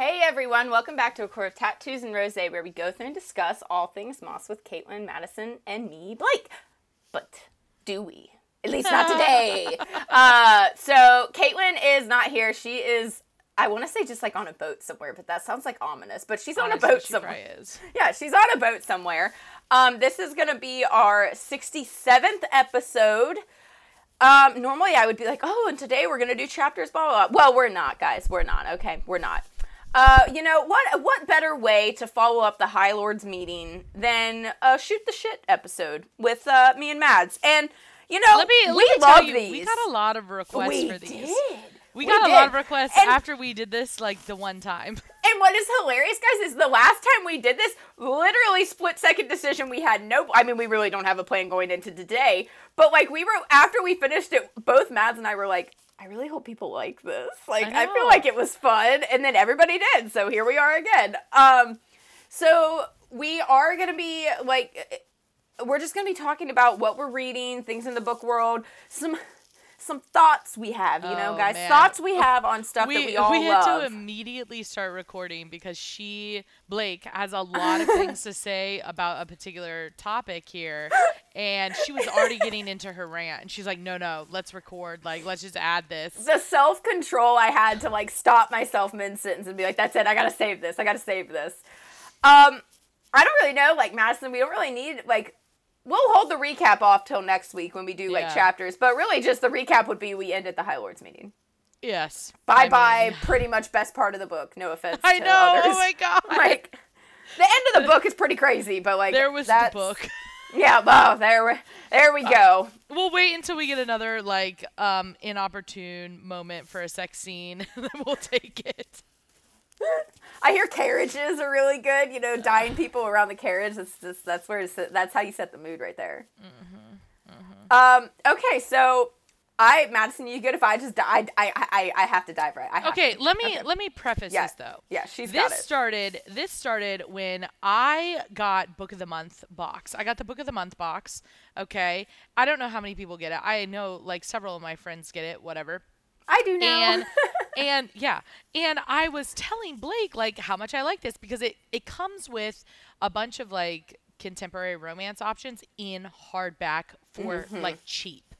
Hey everyone, welcome back to A Court of Tattoos and Rose, where we go through and discuss all things Maas with Caitlin, Madison, and me, Blake. But do we? At least not today. uh, so Caitlin is not here. She is, I want to say just like on a boat somewhere, but that sounds like ominous. But she's on a boat somewhere. is. Yeah, she's on a boat somewhere. Um, this is gonna be our 67th episode. Um, normally I would be like, oh, and today we're gonna do chapters, blah blah. blah. Well, we're not, guys. We're not. Okay, we're not. Uh, you know what? What better way to follow up the High Lords meeting than a shoot the shit episode with uh, me and Mads? And you know, Let me, let we me love tell you, these. we got a lot of requests We for these. did. We We got did. a lot of requests And- after we did this, like the one time. And what is hilarious, guys, is the last time we did this, literally split second decision. We had no, I mean, we really don't have a plan going into today, but like we were, after we finished it, both Mads and I were like, I really hope people like this. Like, I, feel like it was fun. And then everybody did. So here we are again. Um, so we are going to be like, we're just going to be talking about what we're reading, things in the book world, some. Some thoughts we have, you know, Oh, guys. man. Thoughts we have on stuff we that we all we had love. to immediately start recording because she Blake has a lot of things to say about a particular topic here, and she was already getting into her rant. And she's like, "No, no, let's record. Like, let's just add this." the self control I had to like stop myself mid sentence and be like, "That's it. I gotta save this. I gotta save this." Um, I don't really know, like Madison. We don't really need like. We'll hold the recap off till next week when we do like Yeah. chapters, but really just the recap would be we end at the High Lords meeting. Yes. Bye I bye, mean- pretty much best part of the book. No offense. I know. Others. Oh my god. Like the end of the book is pretty crazy, but like there was the book. Yeah, well, there we there we go. We'll wait until we get another like um inopportune moment for a sex scene, then we'll take it. I hear carriages are really good. You know, dying people around the carriage. That's just that's where it's, that's how you set the mood right there. Um. Okay. So, I Madison, you good if I just die? I I I have to dive right. I have Okay, to. let me Okay. let me preface Yeah. this though. Yeah, she's got This started this started when I got book of the month box. I got the book of the month box. Okay. I don't know how many people get it. I know like several of my friends get it, whatever. I do now. and and yeah. And i was telling blake like how much i like this because it it comes with a bunch of like contemporary romance options in hardback for like cheap.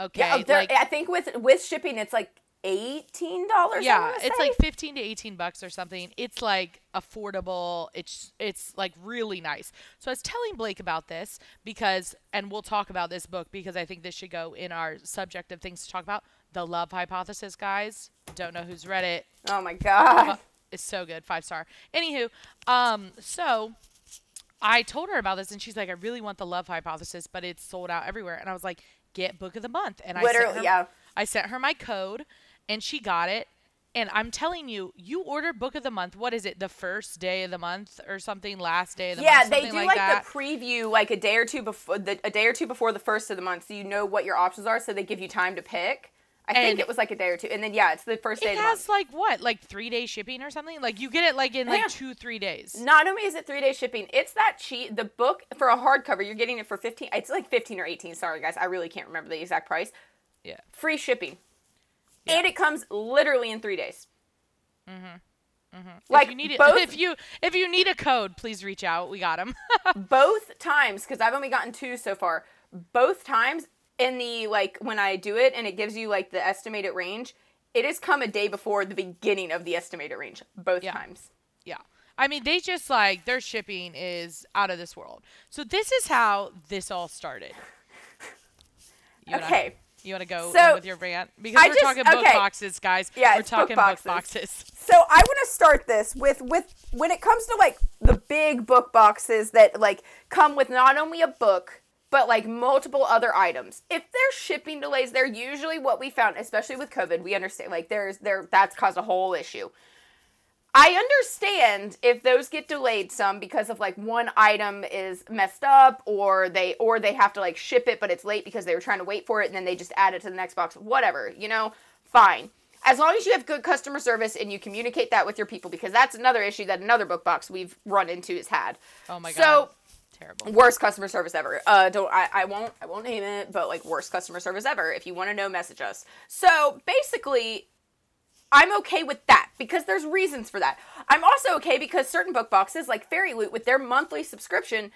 Okay Mm-hmm. yeah, like I think with with shipping, it's like eighteen dollars. yeah it's like 15 to 18 bucks or something. It's like affordable. It's it's like really nice. So i was telling blake about this because and we'll talk about this book because i think this should go in our subject of things to talk about the love hypothesis guys don't know who's read it Oh my god. it's so good, five star. Anywho, um, so I told her about this, and she's like, "I really want the love hypothesis, but it's sold out everywhere." And I was like, "Get book of the month." And I sent Literally, her, yeah. I sent her my code, and she got it. And I'm telling you, you order book of the month. What is it? The first day of the month or something? Last day of the Yeah, month? Yeah, they do like, like, the preview like a day or two before the a day or two before the first of the month, so you know what your options are, so they give you time to pick. I think it was like a day or two, and then yeah, it's the first day it of the month. has like what, like three day shipping or something? Like you get it like in like Yeah. two, three days. Not only is it three day shipping, it's that cheap. The book for a hardcover, you're getting it for fifteen. It's like fifteen or eighteen. Sorry, guys, I really can't remember the exact price. Yeah. Free shipping, and it comes literally in three days. Mm-hmm. Mm-hmm. Like if you need it, both if you if you need a code, please reach out. We got them. both times because I've only gotten two so far. Both times in the like when I do it and it gives you like the estimated range, it has come a day before the beginning of the estimated range. Both Yeah. times. Yeah. I mean, they just like their shipping is out of this world. So this is how this all started. You wanna- Okay. you want to go So, with your rant because I we're just- talking book okay. boxes, guys. Yeah, we're it's book talking boxes. book boxes. So I want to start this with with when it comes to like the big book boxes that like come with not only a book but like multiple other items. If there's shipping delays, they're usually what we found, especially with COVID. We understand like there's there that's caused a whole issue. I understand if those get delayed some because of like one item is messed up or they or they have to like ship it but it's late because they were trying to wait for it and then they just add it to the next box. Whatever, you know, fine. As long as you have good customer service and you communicate that with your people because that's another issue that another book box we've run into has had. Oh my god. So-. Terrible. Worst customer service ever. Uh, don't I, I won't I won't name it, but like worst customer service ever. If you want to know, message us. So basically, I'm okay with that because there's reasons for that. I'm also okay because certain book boxes like Fairy Loot with their monthly subscription,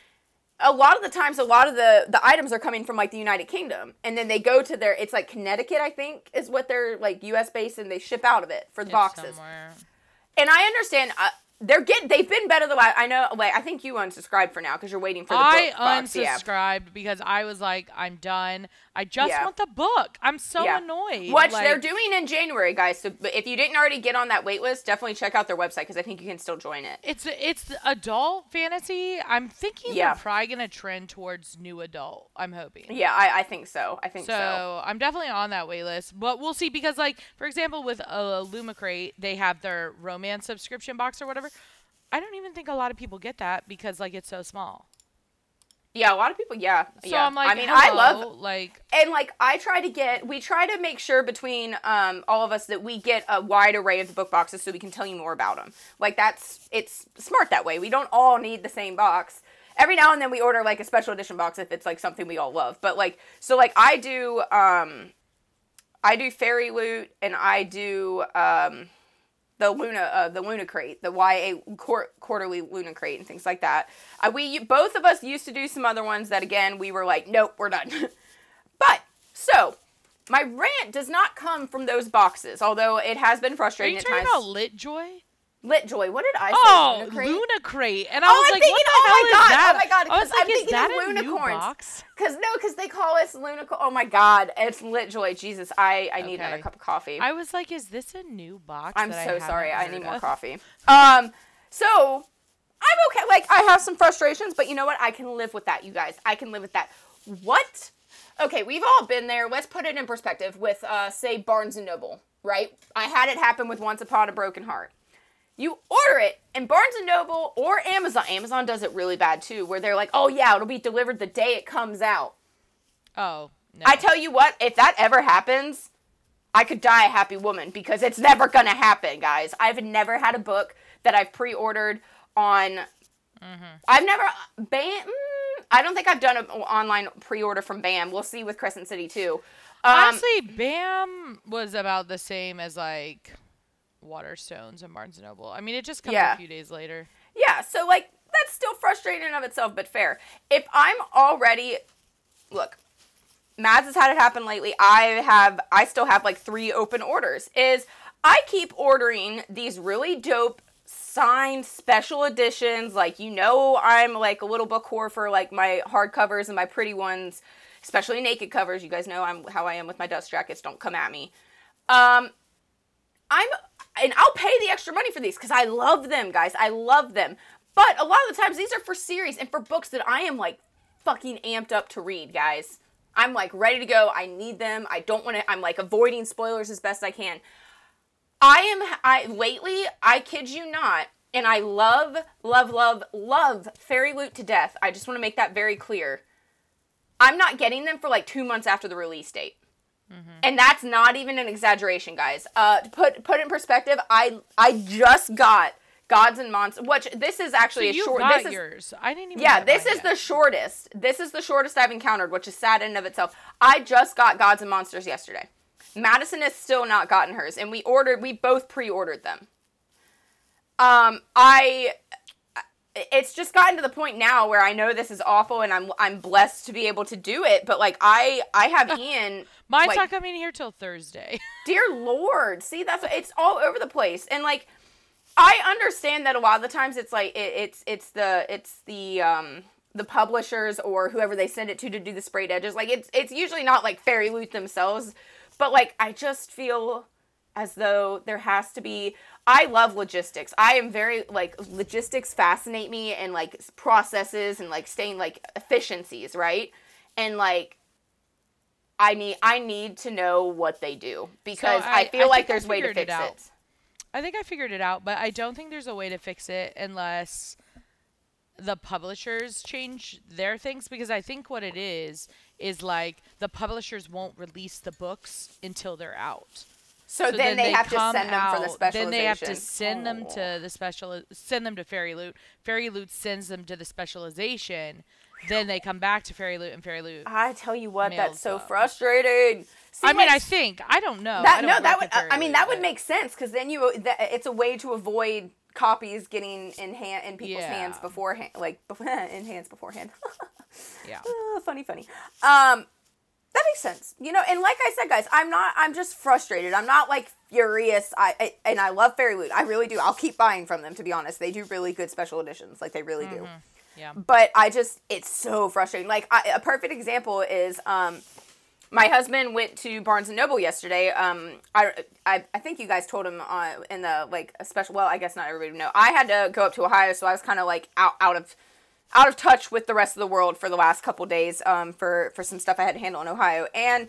a lot of the times a lot of the the items are coming from like the United Kingdom and then they go to their it's like Connecticut I think is what they're like US based and they ship out of it for the It's boxes. somewhere. And I understand uh, they're getting they've been better the last I know Wait, I think you unsubscribed for now because you're waiting for the I book box. Yeah. unsubscribed because I was like, I'm done. I just Yeah. want the book. I'm so Yeah. annoyed. Which like, they're doing in January, guys. So but if you didn't already get on that wait list, definitely check out their website because I think you can still join it. It's it's adult fantasy. I'm thinking Yeah. they're probably gonna trend towards new adult. I'm hoping. Yeah, I, I think so. I think So, so. I'm definitely on that wait list, but we'll see because, like, for example, with uh, Lumicrate, they have their romance subscription box or whatever. I don't even think a lot of people get that because like it's so small. Yeah, a lot of people. Yeah, So yeah. I'm like, I mean, I love like and like I try to get. We try to make sure between um all of us that we get a wide array of the book boxes so we can tell you more about them. Like that's it's smart that way. We don't all need the same box. Every now and then we order like a special edition box if it's like something we all love. But like so like I do um I do Fairy Loot and I do um the Luna, uh, the Luna Crate, the YA quar- quarterly Luna Crate, and things like that. Uh, we both of us used to do some other ones that again we were like, nope, we're done. but so my rant does not come from those boxes, although it has been frustrating. are you at talking times. about Litjoy? Litjoy, what did I say? Oh, Luna Crate? Lunacrate, and I Oh, was I'm like, thinking- what the oh hell my is God, that? oh my God, I was 'cause like, I'm thinking of unicorns. Cause no, cause they call us Luna. Oh my God, it's Litjoy. Jesus, I I need Okay. another cup of coffee. I was like, is this a new box? I'm so I sorry. I need heard more coffee. Um, so I'm okay. Like I have some frustrations, but you know what? I can live with that, you guys. I can live with that. What? Okay, we've all been there. Let's put it in perspective with, uh, say, Barnes and Noble, right? I had it happen with Once Upon a Broken Heart. You order it, and Barnes and Noble or Amazon. Amazon does it really bad too, where they're like, "Oh yeah, it'll be delivered the day it comes out." Oh, no. I tell you what, if that ever happens, I could die a happy woman because it's never gonna happen, guys. I've never had a book that I've pre-ordered on. I've never Bam. mm, I don't think I've done an online pre-order from Bam. We'll see with Crescent City too. Um, Honestly, Bam was about the same as like Waterstones and Barnes and Noble. I mean, it just comes Yeah. a few days later. Yeah, so like that's still frustrating in of itself, but fair. If I'm already look, Mads has had it happen lately. I have I still have like three open orders. Is I keep ordering these really dope signed special editions. Like you know I'm like a little book whore for like my hardcovers and my pretty ones, especially naked covers. You guys know I'm how I am with my dust jackets. Don't come at me. Um I'm and I'll pay the extra money for these because I love them, guys. I love them. But a lot of the times these are for series and for books that I am like fucking amped up to read, guys. I'm like ready to go. I need them. I don't want to. I'm like avoiding spoilers as best I can. I am. I lately. I kid you not. And I love, love, love, love Fairy Loot to death. I just want to make that very clear. I'm not getting them for like two months after the release date. And that's not even an exaggeration, guys. Uh, to put put in perspective, I I just got Gods and Monsters. Which this is So actually a you short. got This is yours. I didn't even. yeah, this is yet. the shortest. This is the shortest I've encountered, which is sad in and of itself. I just got Gods and Monsters yesterday. Madison has still not gotten hers, and we ordered. We both pre-ordered them. Um, I. It's just gotten to the point now where I know this is awful, and I'm I'm blessed to be able to do it. But like I I have Ian. Mine's like, not coming here till Thursday. dear lord see that's it's all over the place and like i understand that a lot of the times it's like it, it's it's the it's the um the publishers or whoever they send it to to do the sprayed edges like it's it's usually not like fairy loot themselves but like i just feel as though there has to be i love logistics i am very like logistics fascinate me and like processes and like staying like efficiencies right and like I need I need to know what they do because I, I- feel I like I there's a way to it fix out. it. I think I figured it out, but I don't think there's a way to fix it unless the publishers change their things because I think what it is is like the publishers won't release the books until they're out. So, then, they, have to send them for the out, specialization. Then they have to send them Oh. to the special send them to Fairy Loot. Fairy Loot sends them to the specialization. Then they come back to Fairy Loot and Fairy Loot. I tell you what, that's so them. frustrating. See, I mean, I think I don't know. I don't no, that would. I mean, Fairy that would make sense because then you. That, it's a way to avoid copies getting in hand in people's hands beforehand, like in hands beforehand. Yeah. Uh, funny, funny. Um, that makes sense. You know, and like I said, guys, I'm not. I'm just frustrated. I'm not like furious. I, I and I love Fairy Loot. I really do. I'll keep buying from them. To be honest, they do really good special editions. Like they really do. Yeah. But I just, it's so frustrating. Like I, a perfect example is, um, my husband went to Barnes and Noble yesterday. Um, I, I, I think you guys told him uh, in the like a special. Well, I guess not everybody would know. I had to go up to Ohio, so I was kind of like out out of out of touch with the rest of the world for the last couple days. Um, for for some stuff I had to handle in Ohio, and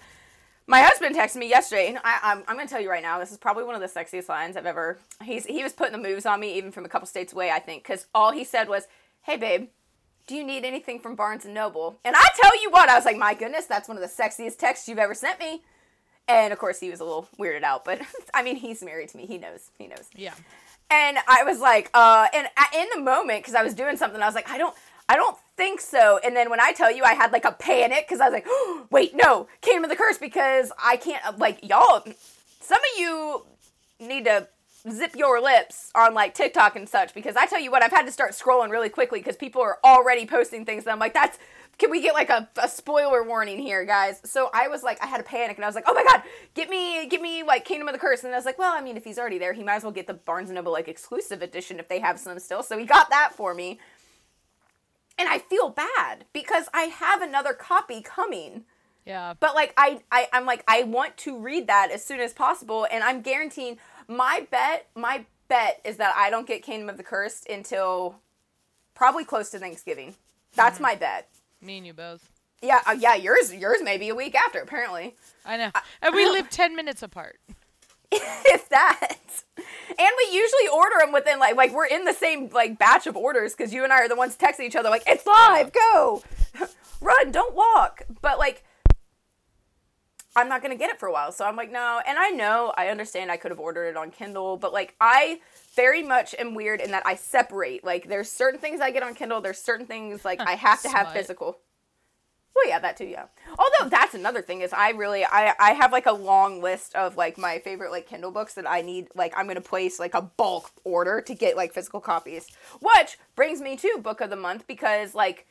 my husband texted me yesterday, and I, I'm, I'm gonna tell you right now, this is probably one of the sexiest lines I've ever. He's he was putting the moves on me, even from a couple states away, I think, because all he said was, "Hey, babe." Do you need anything from Barnes and Noble? And I tell you what, I was like, my goodness, that's one of the sexiest texts you've ever sent me. And of course, he was a little weirded out, but I mean, he's married to me. He knows. He knows. Yeah. And I was like, uh, and in the moment, because I was doing something, I was like, I don't, I don't think so. And then when I tell you, I had like a panic because I was like, wait, no, Kingdom of the Curse, because I can't, uh, like, y'all, some of you need to zip your lips on like TikTok and such because I tell you what, I've had to start scrolling really quickly because people are already posting things that I'm like, that's. Can we get like a, a spoiler warning here, guys? So I was like, I had a panic and I was like, oh my god, get me, get me like Kingdom of the Curse. And I was like, well, I mean, if he's already there, he might as well get the Barnes and Noble like exclusive edition if they have some still. So he got that for me. And I feel bad because I have another copy coming. Yeah. But like I, I I'm like I want to read that as soon as possible, and I'm guaranteeing my bet my bet is that I don't get Kingdom of the Cursed until probably close to Thanksgiving. That's mm-hmm. my bet. Me and you both. Yeah, uh, yeah. Yours yours may be a week after apparently, I know. And we live 10 minutes apart. if that. And we usually order them within like like we're in the same like batch of orders because you and I are the ones texting each other like it's live, go, run, don't walk. But like I'm not gonna get it for a while. So I'm like, no. And I know, I understand I could have ordered it on Kindle, but like I very much am weird in that I separate. Like there's certain things I get on Kindle, there's certain things like I have to have physical. Well, yeah, that too, yeah. Although that's another thing is I really I I have like a long list of like my favorite like Kindle books that I need like I'm gonna place like a bulk order to get like physical copies. Which brings me to book of the month because like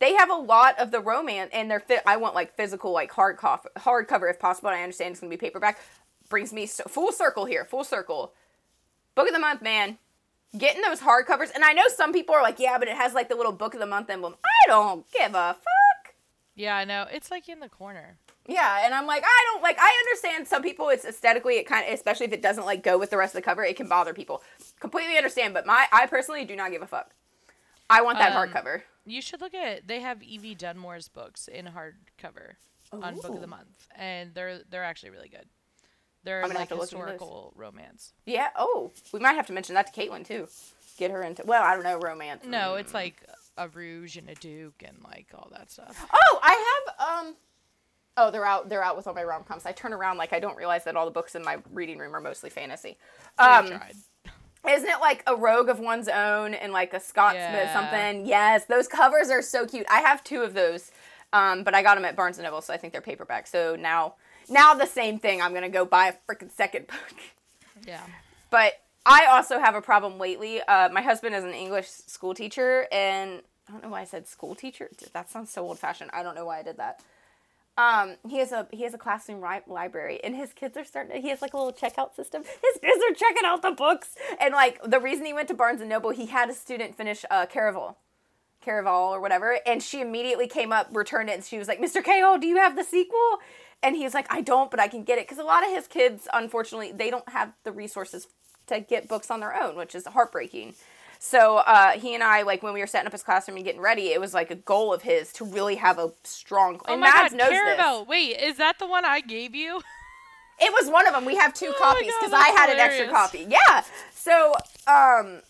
they have a lot of the romance and they're fit. I want like physical like hard cof- hardcover if possible. I understand it's gonna be paperback. Brings me so, full circle here, full circle. Book of the month, man. Getting those hardcovers, and I know some people are like, yeah, but it has like the little book of the month emblem. I don't give a fuck. Yeah, I know. It's like in the corner. Yeah, and I'm like, I don't like. I understand some people. It's aesthetically, it kind of, especially if it doesn't like go with the rest of the cover, it can bother people. Completely understand, but my, I personally do not give a fuck. I want that Um, hardcover. You should look at. They have Evie Dunmore's books in hardcover on Book of the Month, and they're they're actually really good. They're like have to look into those. historical romance. Yeah. Oh, we might have to mention that to Caitlin too. Get her into. Well, I don't know romance. No, Mm. it's like a Rouge and a Duke and like all that stuff. Oh, I have um. Oh, they're out. They're out with all my rom coms. I turn around like I don't realize that all the books in my reading room are mostly fantasy. Um, tried. Isn't it like a rogue of one's own and like a Scots Yeah. something? Yes, those covers are so cute. I have two of those, um, but I got them at Barnes and Noble, so I think they're paperback. So now, now the same thing. I'm gonna go buy a freaking second book. Yeah. But I also have a problem lately. Uh, my husband is an English school teacher, and I don't know why I said school teacher. That sounds so old fashioned. I don't know why I did that. Um, he has a he has a classroom ri- library, and his kids are starting. To, he has like a little checkout system. His kids are checking out the books, and like the reason he went to Barnes and Noble, he had a student finish uh, Caraval, Caraval or whatever, and she immediately came up, returned it, and she was like, "Mr. Ko, do you have the sequel?" And he was like, "I don't, but I can get it," because a lot of his kids, unfortunately, they don't have the resources to get books on their own, which is heartbreaking. So uh, he and I, like when we were setting up his classroom and getting ready, it was like a goal of his to really have a strong. Oh and my Mads God, knows this. Wait, is that the one I gave you? It was one of them. We have two Oh copies because I had an extra copy. Yeah. So um,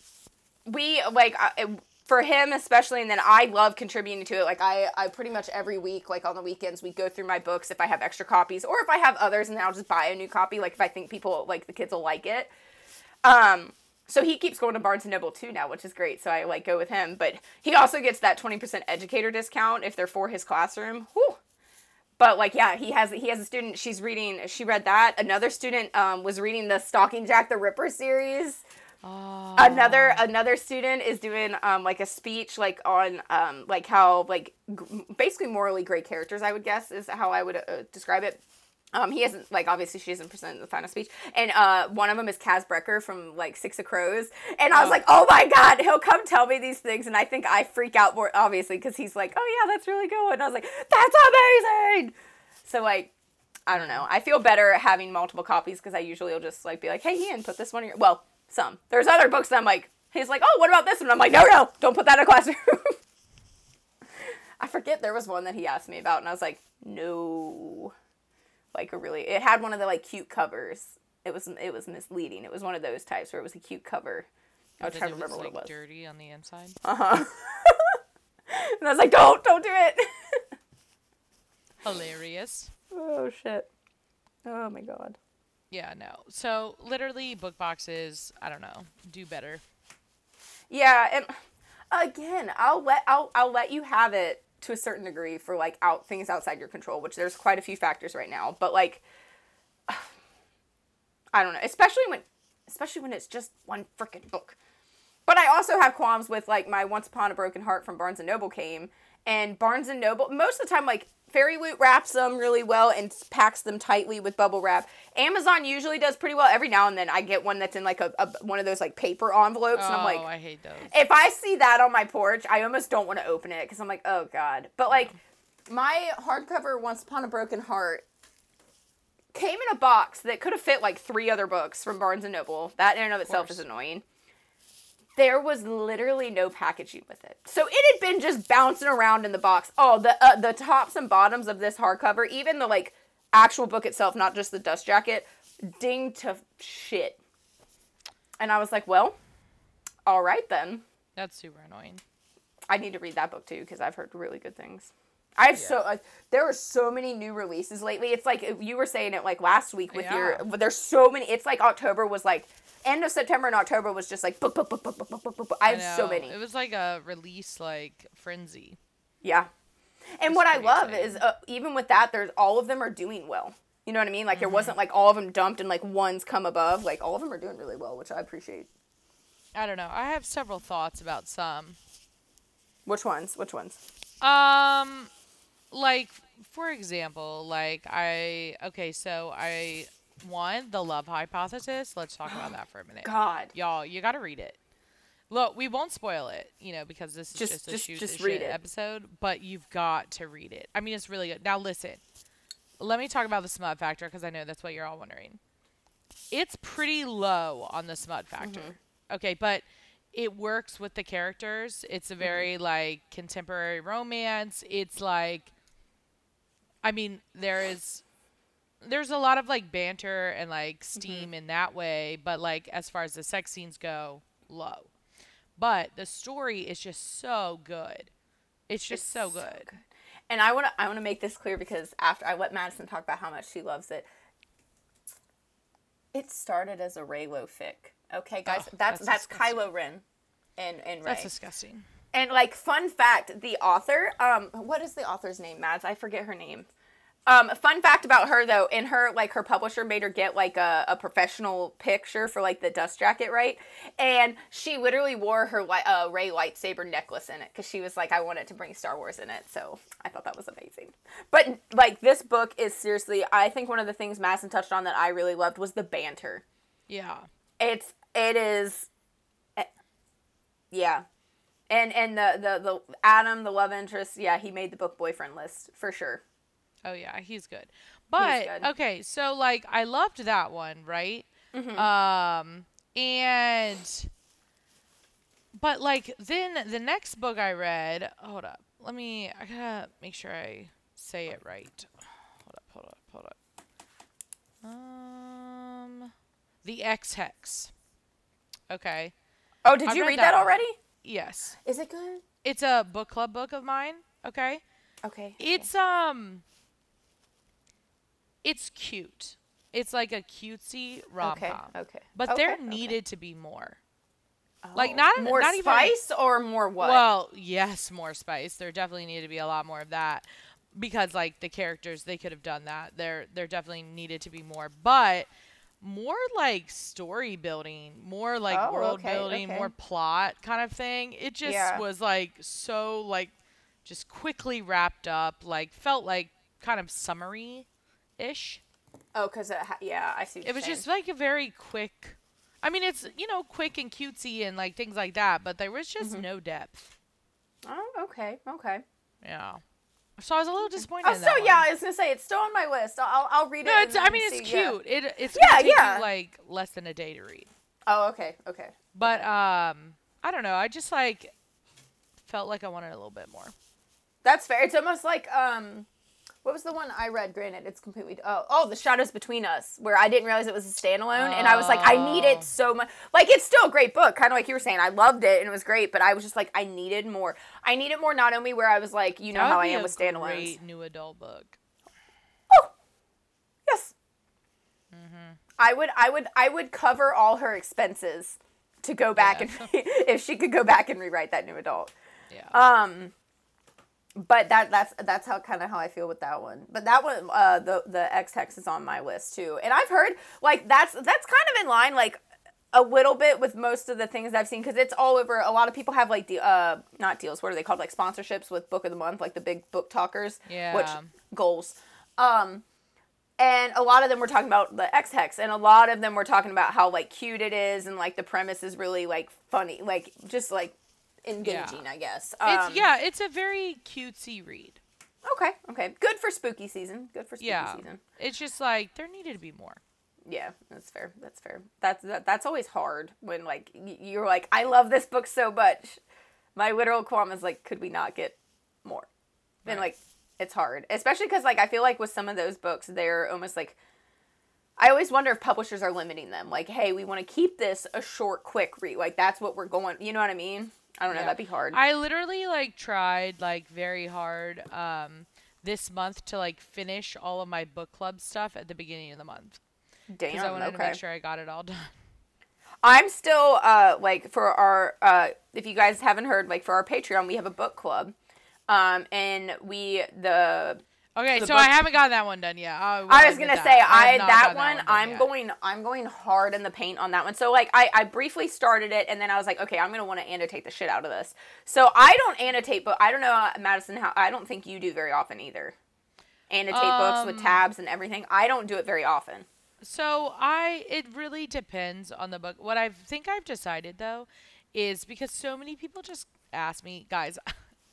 we like uh, for him especially, and then I love contributing to it. Like I, I pretty much every week, like on the weekends, we go through my books if I have extra copies, or if I have others, and then I'll just buy a new copy. Like if I think people like the kids will like it. Um. So he keeps going to Barnes and Noble too now, which is great. So I like go with him, but he also gets that twenty percent educator discount if they're for his classroom. Whew. but like yeah, he has he has a student. She's reading. She read that. Another student um, was reading the Stalking Jack the Ripper series. Oh. Another another student is doing um, like a speech like on um, like how like g- basically morally great characters. I would guess is how I would uh, describe it. Um, he hasn't like obviously she hasn't presented the final speech, and uh, one of them is Kaz Brekker from like Six of Crows, and I was Oh. like, oh my god, he'll come tell me these things, and I think I freak out more obviously because he's like, oh yeah, that's really good, and I was like, that's amazing. So like, I don't know, I feel better having multiple copies because I usually will just like be like, hey Ian, put this one in your well, some there's other books that I'm like, he's like, oh what about this one? I'm like, no no, don't put that in a classroom. I forget there was one that he asked me about, and I was like, no like a really it had one of the like cute covers it was it was misleading it was one of those types where it was a cute cover i was trying to remember was, what like, it was dirty on the inside. uh-huh and i was like don't don't do it Hilarious. oh shit oh my god Yeah, no. So literally, book boxes. I don't know. Do better. yeah and again i'll let i'll, I'll let you have it to a certain degree for like out things outside your control which there's quite a few factors right now but like i don't know especially when especially when it's just one freaking book. But i also have qualms with like my once upon a broken heart from barnes and noble came and barnes and noble most of the time like fairy loot wraps them really well and packs them tightly with bubble wrap amazon usually does pretty well every now and then i get one that's in like a, a one of those like paper envelopes and i'm like oh, I hate those. if I see that on my porch, I almost don't want to open it because I'm like, oh god. But like, my hardcover Once Upon a Broken Heart came in a box that could have fit like three other books from Barnes and Noble. That in and of itself is annoying. There was literally no packaging with it, so it had been just bouncing around in the box. Oh, the uh, the tops and bottoms of this hardcover, even the like actual book itself, not just the dust jacket, dinged to shit. And I was like, well, all right then. That's super annoying. I need to read that book too because I've heard really good things. I have so uh, there are so many new releases lately. It's like you were saying it like last week with your. Yeah. But there's so many. It's like October was like end of September and October was just like. I, I have so many. It was like a release like frenzy. Yeah. And what I love exciting. is uh, even with that, there's all of them are doing well. You know what I mean? Like mm-hmm. there wasn't like all of them dumped and like one's come above. Like all of them are doing really well, which I appreciate. I don't know. I have several thoughts about some. Which ones? Which ones? Um, like for example, like I okay, so I one the love hypothesis. Let's talk about that for a minute. God. Y'all, you got to read it. Look, we won't spoil it, you know, because this is Just- just, a just- shoot just read shit it. episode. But you've got to read it. I mean, it's really good. Now listen, let me talk about the smut factor because I know that's what you're all wondering. It's pretty low on the smut factor. Mm-hmm. Okay, but it works with the characters. It's a Mm-hmm. very like contemporary romance. It's like, I mean, there is there's a lot of like banter and like Mm-hmm. steam in that way, but like as far as the sex scenes go, low. But the story is just so good. It's just It's so so good. good. And I want to I want to make this clear because after I let Madison talk about how much she loves it, it started as a Reylo fic. Okay, guys, Oh, that's that's that's. Kylo Ren, and and Rey. That's disgusting. and like fun fact, the author, um, what is the author's name, Mads? I forget her name. Um, fun fact about her though, in her like her publisher made her get like a, a professional picture for like the dust jacket, right? And she literally wore her uh, Rey lightsaber necklace in it because she was like, I wanted to bring Star Wars in it, so I thought that was amazing. But like this book is seriously, I think one of the things Madison touched on that I really loved was the banter. Yeah. It's it is, eh, yeah, and and the the the Adam the love interest, yeah, he made the book boyfriend list for sure. Oh yeah, he's good. But good. okay, so like I loved that one, right? Mm-hmm. Um and but like then the next book I read, hold up. Let me I gotta make sure I say it right. Hold up, hold up, hold up. Um The Ex Hex. Okay. Oh, did I you read read that that, already? Yes. Is it good? It's a book club book of mine, okay? Okay. It's um it's cute. It's like a cutesy rom okay. com. Okay. okay. But okay, there okay. needed to be more. Oh. like, not- more not even- spice or more what? Well, yes, more spice. There definitely needed to be a lot more of that. because like the characters they could have done that. There there definitely needed to be more, but more like story building, more like Oh, world okay, building, okay. more plot kind of thing. It just Yeah. was like so like just quickly wrapped up, like felt like kind of summary ish. Oh, cause it ha- yeah, I see. It was you're just like a very quick I mean it's you know quick and cutesy and like things like that, but there was just Mm-hmm. no depth. Oh, okay, okay. Yeah. So I was a little disappointed. Oh, in so yeah, one. I was gonna say it's still on my list. I'll I'll read it. No, it's. I mean, it's see, yeah. cute. It it's Yeah, take yeah. you like less than a day to read. Oh, okay, okay. But um, I don't know. I just like felt like I wanted a little bit more. That's fair. It's almost like um, what was the one I read? Granted, it's completely oh oh the shadows between us, where I didn't realize it was a standalone, and I was like, I need Oh. it so much. Like it's still a great book, kind of like you were saying. I loved it and it was great, but I was just like, I needed more. I needed more. Not only where I was like, you know how I am with standalones. Great new adult book. Oh, yes. Mm-hmm. I would, I would, I would cover all her expenses to go back Yeah. and if she could go back and rewrite that new adult. Yeah. Um, but that that's that's how kind of how I feel with that one. But that one, uh, the the Ex Hex is on my list too, and I've heard like that's that's kind of in line like a little bit with most of the things I've seen because it's all over. A lot of people have like the uh not deals. What are they called? Like sponsorships with Book of the Month, like the big book talkers. Yeah. Which goals. Um, and a lot of them were talking about the Ex Hex, and a lot of them were talking about how like cute it is, and like the premise is really like funny, like just like engaging, I guess. Um, it's yeah. It's a very cutesy read. Okay, okay. Good for spooky season. Good for spooky Yeah. season. It's just like there needed to be more. Yeah, that's fair. That's fair. That's that, that's always hard when like you're like, I love this book so much. My literal qualm is like, could we not get more? And Right. like, it's hard, especially because like I feel like with some of those books, they're almost like. I always wonder if publishers are limiting them. Like, hey, we want to keep this a short, quick read. Like, that's what we're going. You know what I mean? I don't know. Yeah. That'd be hard. I literally like tried like very hard um this month to like finish all of my book club stuff at the beginning of the month Damn. because I wanted Okay. to make sure I got it all done. I'm still uh like for our uh if you guys haven't heard like for our Patreon we have a book club. Um and we the Okay, so book- I haven't got that one done yet. I, I was gonna that. say have I not that gotten one I'm yet. going I'm going hard in the paint on that one. So like I I briefly started it and then I was like okay I'm gonna want to annotate the shit out of this. So I don't annotate but I don't know uh, Madison how I don't think you do very often either. Annotate books with Um, tabs and everything. I don't do it very often. So I it really depends on the book. What I think I've decided though is because so many people just ask me, guys,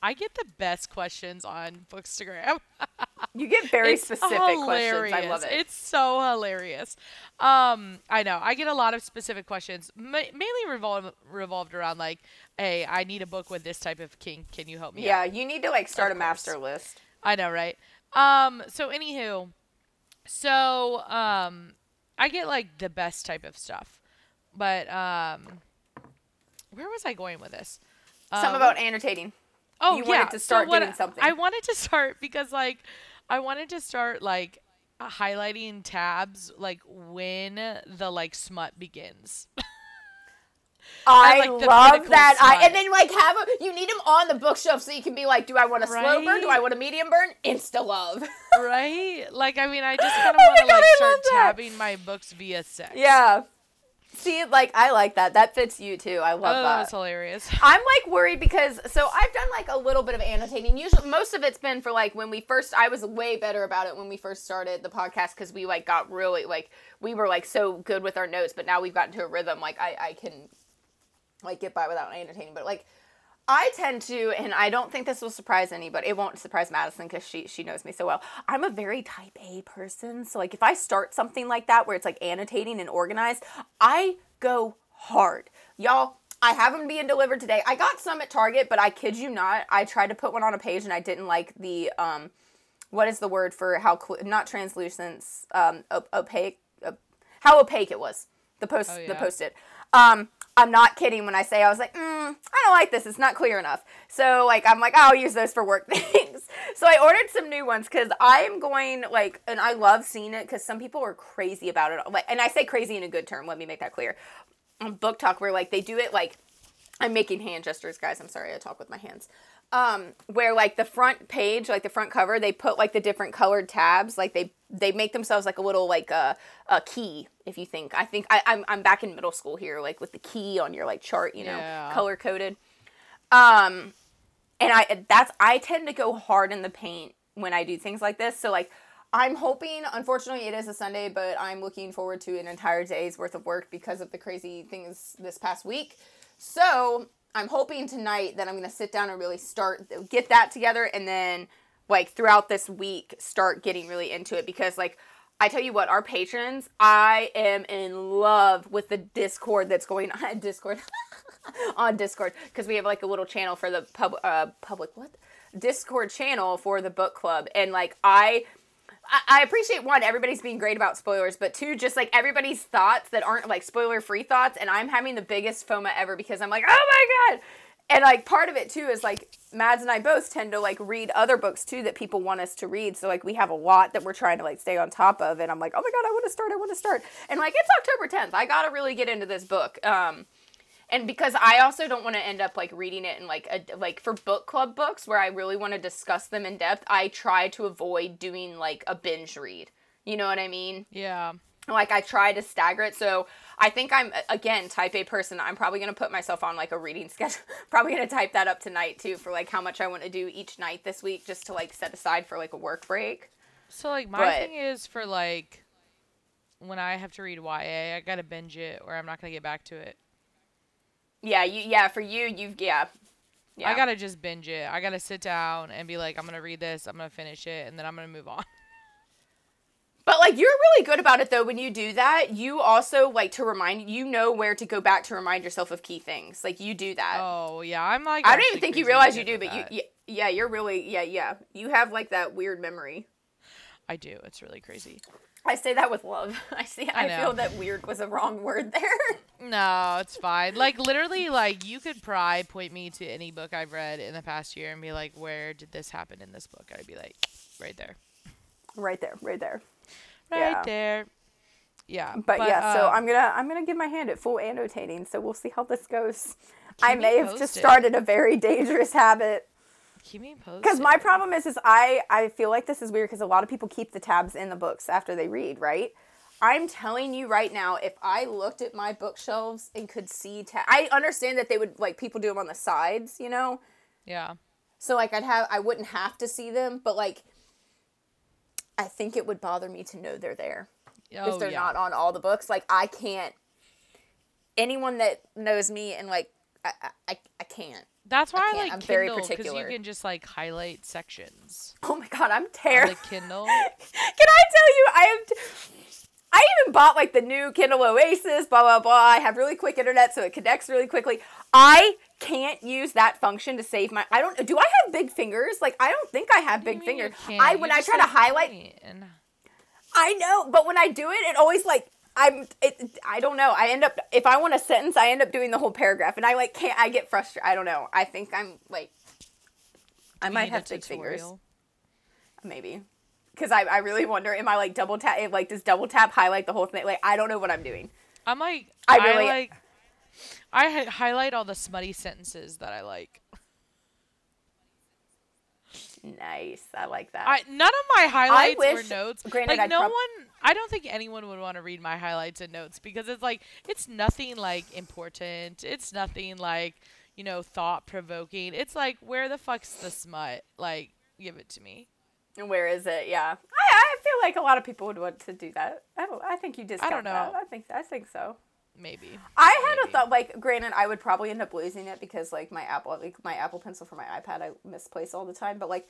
I get the best questions on Bookstagram. You get very It's specific questions. I hilarious. love it. It's so hilarious. Um, I know. I get a lot of specific questions, ma- mainly revolved revolved around like, "Hey, I need a book with this type of kink. Can you help me?" yeah, out?" you need to like start Of a master course. list. I know, right? Um, so anywho, so um, I get like the best type of stuff, but um, where was I going with this? Some Um, about annotating. Oh, You yeah. wanted to start so doing I- something. I wanted to start because like I wanted to start like highlighting tabs like when the like smut begins. I like, the love that. I, and then like have a, you need them on the bookshelf so you can be like, do I want a slow burn? Do I want a medium burn? Insta love. right? Like I mean I just kind of want to like start tabbing my books via sex. yeah. See, like I like that. That fits you too. I Oh, love that that. was hilarious. I'm like worried because so I've done like a little bit of annotating. Usually, most of it's been for like when we first. I was way better about it when we first started the podcast because we like got really like we were like so good with our notes. But now we've gotten to a rhythm. Like I I can like get by without annotating. But like I tend to, and I don't think this will surprise anybody. It won't surprise Madison because she she knows me so well. I'm a very type A person, so like if I start something like that where it's like annotating and organized, I go hard, y'all. I have them being delivered today. I got some at Target, but I kid you not, I tried to put one on a page and I didn't like the um, what is the word for how cl- not translucence, um, op- opaque, op- how opaque it was. The post, Oh, the post it. Um, I'm not kidding when I say I was like, mm, I don't like this. It's not clear enough. So like I'm like, I'll use those for work things. so I ordered some new ones because I'm going like, and I love seeing it because some people are crazy about it. Like, and I say crazy in a good term. Let me make that clear. On BookTok, where like they do it like I'm making hand gestures, guys. I'm sorry, I talk with my hands. Um, where like the front page, like the front cover, they put like the different colored tabs. Like they they make themselves like a little like a, a key. If you think, I think I, I'm I'm back in middle school here, like with the key on your like chart, you know, Yeah. color coded. Um, and I that's I tend to go hard in the paint when I do things like this. So like I'm hoping unfortunately it is a Sunday, but I'm looking forward to an entire day's worth of work because of the crazy things this past week. So I'm hoping tonight that I'm gonna sit down and really start get that together and then like throughout this week start getting really into it because like I tell you what, our patrons, I am in love with the Discord that's going on Discord on Discord because we have like a little channel for the pub uh public what? Discord channel for the book club. And like I I- appreciate one, everybody's being great about spoilers, but two, just like everybody's thoughts that aren't like spoiler free thoughts, and I'm having the biggest FOMO ever because I'm like, oh my god! And like part of it too is like Mads and I both tend to like read other books too that people want us to read. So like we have a lot that we're trying to like stay on top of, and I'm like, oh my god, I want to start, I want to start, and like it's October 10th, I gotta really get into this book. Um, and because I also don't want to end up like reading it in like a like for book club books where I really want to discuss them in depth, I try to avoid doing like a binge read. You know what I mean? Yeah. Like I try to stagger it. So I think I'm again type A person. I'm probably gonna put myself on like a reading schedule. probably gonna type that up tonight too for like how much I want to do each night this week, just to like set aside for like a work break. So like my But- thing is for like when I have to read YA, I gotta binge it or I'm not gonna get back to it. Yeah, you yeah for you you've yeah. Yeah. I gotta just binge it. I gotta sit down and be like, I'm gonna read this, I'm gonna finish it, and then I'm gonna move on. But like you're really good about it though when you do that. You also like to remind you know where to go back to remind yourself of key things. Like you do that. Oh yeah, I'm like. I don't even think you realize you do, but you, that. yeah, yeah, you're really yeah, yeah. You have like that weird memory. I do. It's really crazy. I say that with love. I see. I, I feel that weird was a wrong word there. No, it's fine. Like literally, like you could pry point me to any book I've read in the past year and be like, "Where did this happen in this book?" I'd be like, "Right there, right there, right there. right Yeah. there." Yeah, But, yeah, so um, I'm gonna I'm gonna give my hand at full annotating. So we'll see how this goes. I may have just started a very dangerous habit. Keep me posted. Because my problem is, is I I feel like this is weird because a lot of people keep the tabs in the books after they read, right? I'm telling you right now, if I looked at my bookshelves and could see tab, I understand that they would like people do them on the sides, you know. yeah, So like I'd have I wouldn't have to see them, but like I think it would bother me to know they're there oh, if they're yeah. not on all the books. Like I can't. Anyone that knows me and like I I, I can't. That's why I, can't. like I'm Kindle because you can just like highlight sections Oh my god, I'm terrible. the Kindle. Can I tell you, I have. T- I even bought like the new Kindle Oasis, blah blah blah. I have really quick internet, so it connects really quickly. I can't use that function to save my. I don't. Do I have big fingers? Like I don't think I have big I fingers. I when I try to highlight, point. I know, but when I do it, it always like I'm. It, I don't know. I end up if I want a sentence, I end up doing the whole paragraph, and I like can't. I get frustrated. I don't know. I think I'm like. I might have big fingers maybe because I, I really wonder am i like double tap if, like does double tap highlight the whole thing like i don't know what i'm doing I'm like, I I, really- like, I highlight all the smutty sentences that I like. Nice i like that I none of my highlights wish- were notes. granted, like no prob- one, I don't think anyone would want to read my highlights and notes because it's like it's nothing like important. It's nothing like you know thought provoking. It's like where the fuck's the smut? Like give it to me. where is it yeah I, I feel like a lot of people would want to do that i, don't, I think you discount I don't know. that i think i think so Maybe. i had a thought like granted i would probably end up losing it because like my apple like my apple pencil for my ipad i misplace all the time. But like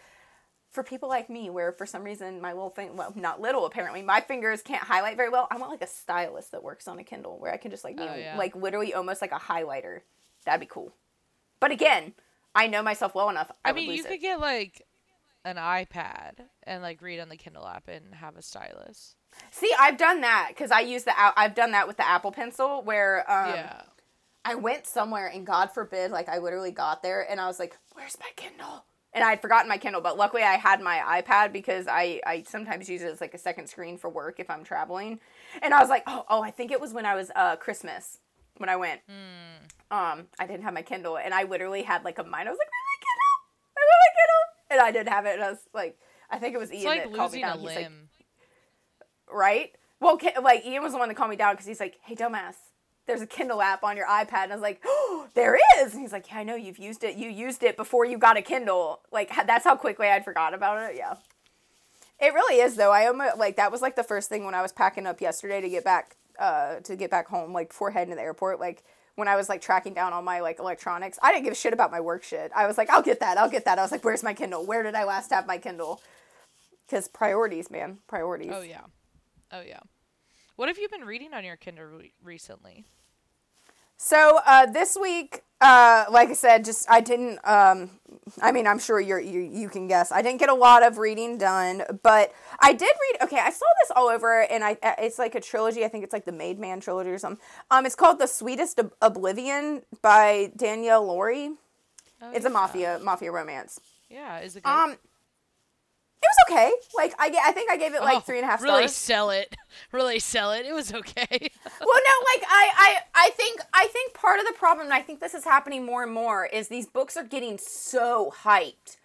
for people like me where for some reason my little thing well not little apparently my fingers can't highlight very well i want like a stylus that works on a kindle where i can just like Oh, yeah. like literally almost like a highlighter. That'd be cool. But again i know myself well enough i, I, would mean, you it could get like an iPad and like read on the Kindle app and have a stylus. see i've done that because i use the i've done that with the apple pencil where um, yeah. I went somewhere and God forbid, like I literally got there and I was like, "Where's my Kindle?" And I had forgotten my Kindle, but luckily I had my iPad because I I sometimes use it as like a second screen for work if I'm traveling. And I was like, "Oh, oh, I think it was when I was uh Christmas." when I went. Um, I didn't have my Kindle, and I literally had like a mind. I was like, "Where's my Kindle? Where's my Kindle?" And I didn't have it. And I was like, I think it was Ian It's like that called me down. He's like, right? Well, like Ian was the one that called me down because he's like, "Hey, dumbass, there's a Kindle app on your iPad," and I was like, "Oh, there is." And he's like, "Yeah, I know you've used it. You used it before you got a Kindle. Like that's how quickly I'd forgot about it. Yeah, it really is though. I almost like that was like the first thing when I was packing up yesterday to get back uh to get back home, like before heading to the airport, like. When I was like tracking down all my like electronics, I didn't give a shit about my work shit. I was like, I'll get that, I'll get that. I was like, where's my Kindle? Where did I last have my Kindle? Because priorities, man, priorities. Oh yeah, oh yeah. What have you been reading on your Kindle re- recently? So uh, this week, uh, like I said, just I didn't. Um, I mean, I'm sure you're, you you can guess. I didn't get a lot of reading done, but I did read. Okay, I saw this all over, and I uh, it's like a trilogy. I think it's like the Made Man trilogy or something. Um, it's called The Sweetest Ob- Oblivion by Danielle Lori. Oh, It's a mafia mafia romance. Yeah, is it good? Um, was okay. Like I, I think I gave it like Oh, three and a half Really sell it. Really sell it. It was okay. well no like I, I i think i think part of the problem and i think this is happening more and more is these books are getting so hyped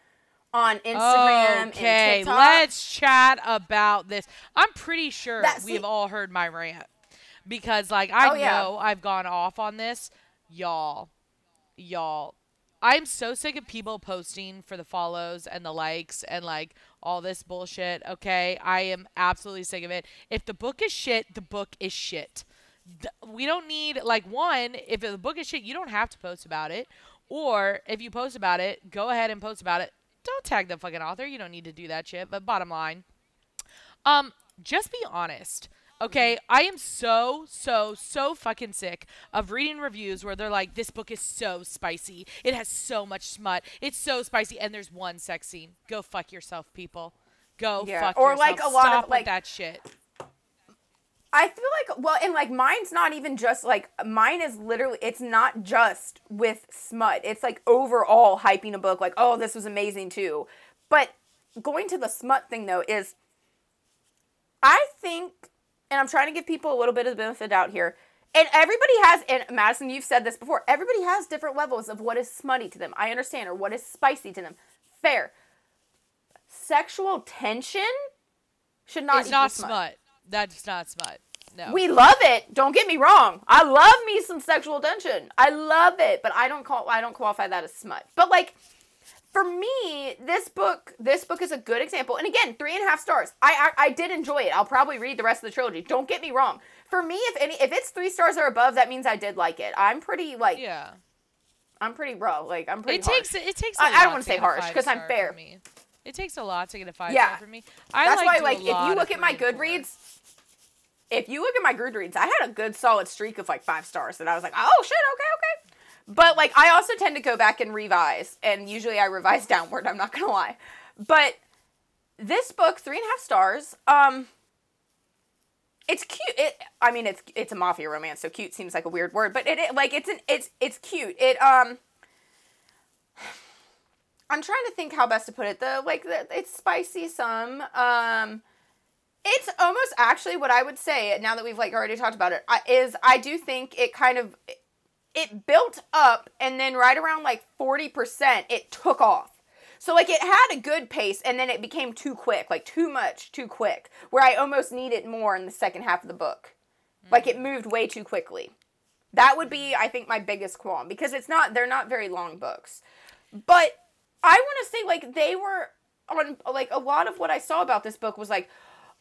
on instagram okay, let's chat about this. I'm pretty sure That- we have see- all heard my rant because, like, I Oh, yeah. know I've gone off on this, y'all, y'all. I'm so sick of people posting for the follows and the likes and like all this bullshit. Okay, I am absolutely sick of it. If the book is shit, the book is shit. We don't need like one. If the book is shit, you don't have to post about it. Or if you post about it, go ahead and post about it. Don't tag the fucking author. You don't need to do that shit. But bottom line, um, just be honest. Okay, mm-hmm. I am so, so, so fucking sick of reading reviews where they're like, this book is so spicy. It has so much smut. It's so spicy. And there's one sex scene. Go fuck yourself, people. Go Yeah, fuck or, yourself. like, a lot of, Stop with like- that shit. i feel like well and like mine's not even just like mine is literally it's not just with smut it's like overall hyping a book like oh this was amazing too but going to the smut thing though is I think, and I'm trying to give people a little bit of the benefit out here. And everybody has, and Madison, you've said this before. Everybody has different levels of what is smutty to them. I understand, or what is spicy to them. Fair. Sexual tension should not. It's not smut. That's not smut. No. We love it. Don't get me wrong. I love me some sexual tension. I love it, but I don't call. I don't qualify that as smut. But like, for me, this book, this book is a good example. And again, three and a half stars. I, I, I did enjoy it. I'll probably read the rest of the trilogy. Don't get me wrong. For me, if any, if it's three stars or above, that means I did like it. I'm pretty like, yeah. I'm pretty raw. Like I'm pretty. It harsh. takes it takes. I I- don't wanna say harsh because I'm fair. Me. It takes a lot to get a five Yeah. star for me. I That's why, like, if you look at my three and four. Goodreads, if you look at my Goodreads, I had a good solid streak of like five stars, and I was like, oh shit, okay, okay. But like, I also tend to go back and revise, and usually I revise downward. I'm not gonna lie, but this book, three and a half stars. Um, it's cute. It, I mean, it's it's a mafia romance, so cute seems like a weird word, but it, it like it's an it's it's cute. It um. I'm trying to think how best to put it. The like the, it's spicy some. Um it's almost actually what I would say now that we've like already talked about it I, is I do think it kind of it built up and then right around like 40% it took off. So like it had a good pace and then it became too quick, like too much, too quick, where I almost needed more in the second half of the book. Like it moved way too quickly. That would be I think my biggest qualm because it's not they're not very long books. But I want to say like they were on like a lot of what I saw about this book was like,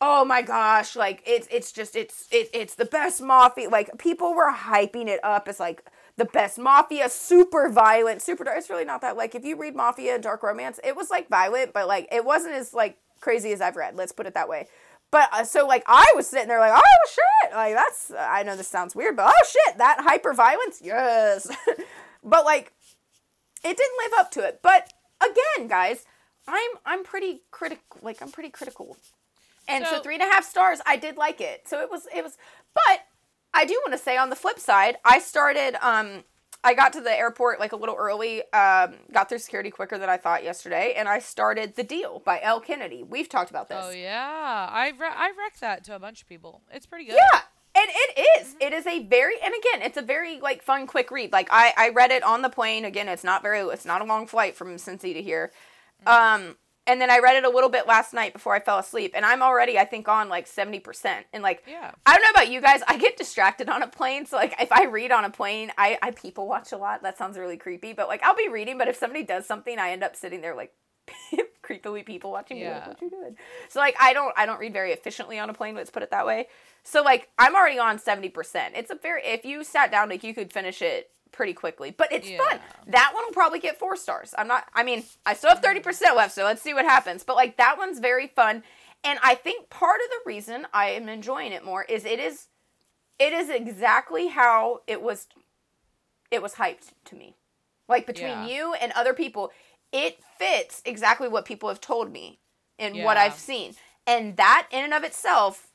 oh my gosh, like it's it's just it's it, it's the best mafia. Like people were hyping it up as like the best mafia, super violent, super dark. It's really not that. Like if you read mafia and dark romance, it was like violent, but like it wasn't as like crazy as I've read. Let's put it that way. But uh, so like I was sitting there like, oh shit, like that's I know this sounds weird, but oh shit, that hyper violence, yes. but like it didn't live up to it. But again, guys, I'm I'm pretty critical. Like I'm pretty critical. And so, So- three and a half stars, I did like it. So it was it was. But I do want to say on the flip side, I started. Um, I got to the airport like a little early. Um, got through security quicker than I thought yesterday, and I started the deal by Elle Kennedy. We've talked about this. Oh yeah, I re- I wrecked that to a bunch of people. It's pretty good. Yeah. And it is. It is a very and again, it's a very like fun, quick read. Like I I read it on the plane. Again, it's not very it's not a long flight from Cincy to here. Um and then I read it a little bit last night before I fell asleep, and I'm already, I think, on like 70%. And like, Yeah. I don't know about you guys, I get distracted on a plane. So, like, if I read on a plane, I, I people watch a lot. That sounds really creepy, but like, I'll be reading, but if somebody does something, I end up sitting there like, creepily people watching me. Like, Yeah. what you doing? So, like, I don't, I don't read very efficiently on a plane, let's put it that way. So, like, I'm already on 70%. It's a very, if you sat down, like, you could finish it pretty quickly, but it's fun. That one will probably get four stars. I'm not, I mean, I still have 30% left, so let's see what happens. But like that one's very fun. And I think part of the reason I am enjoying it more is it is, it is exactly how it was, it was hyped to me. Like between Yeah. you and other people, it fits exactly what people have told me and what I've seen. And that in and of itself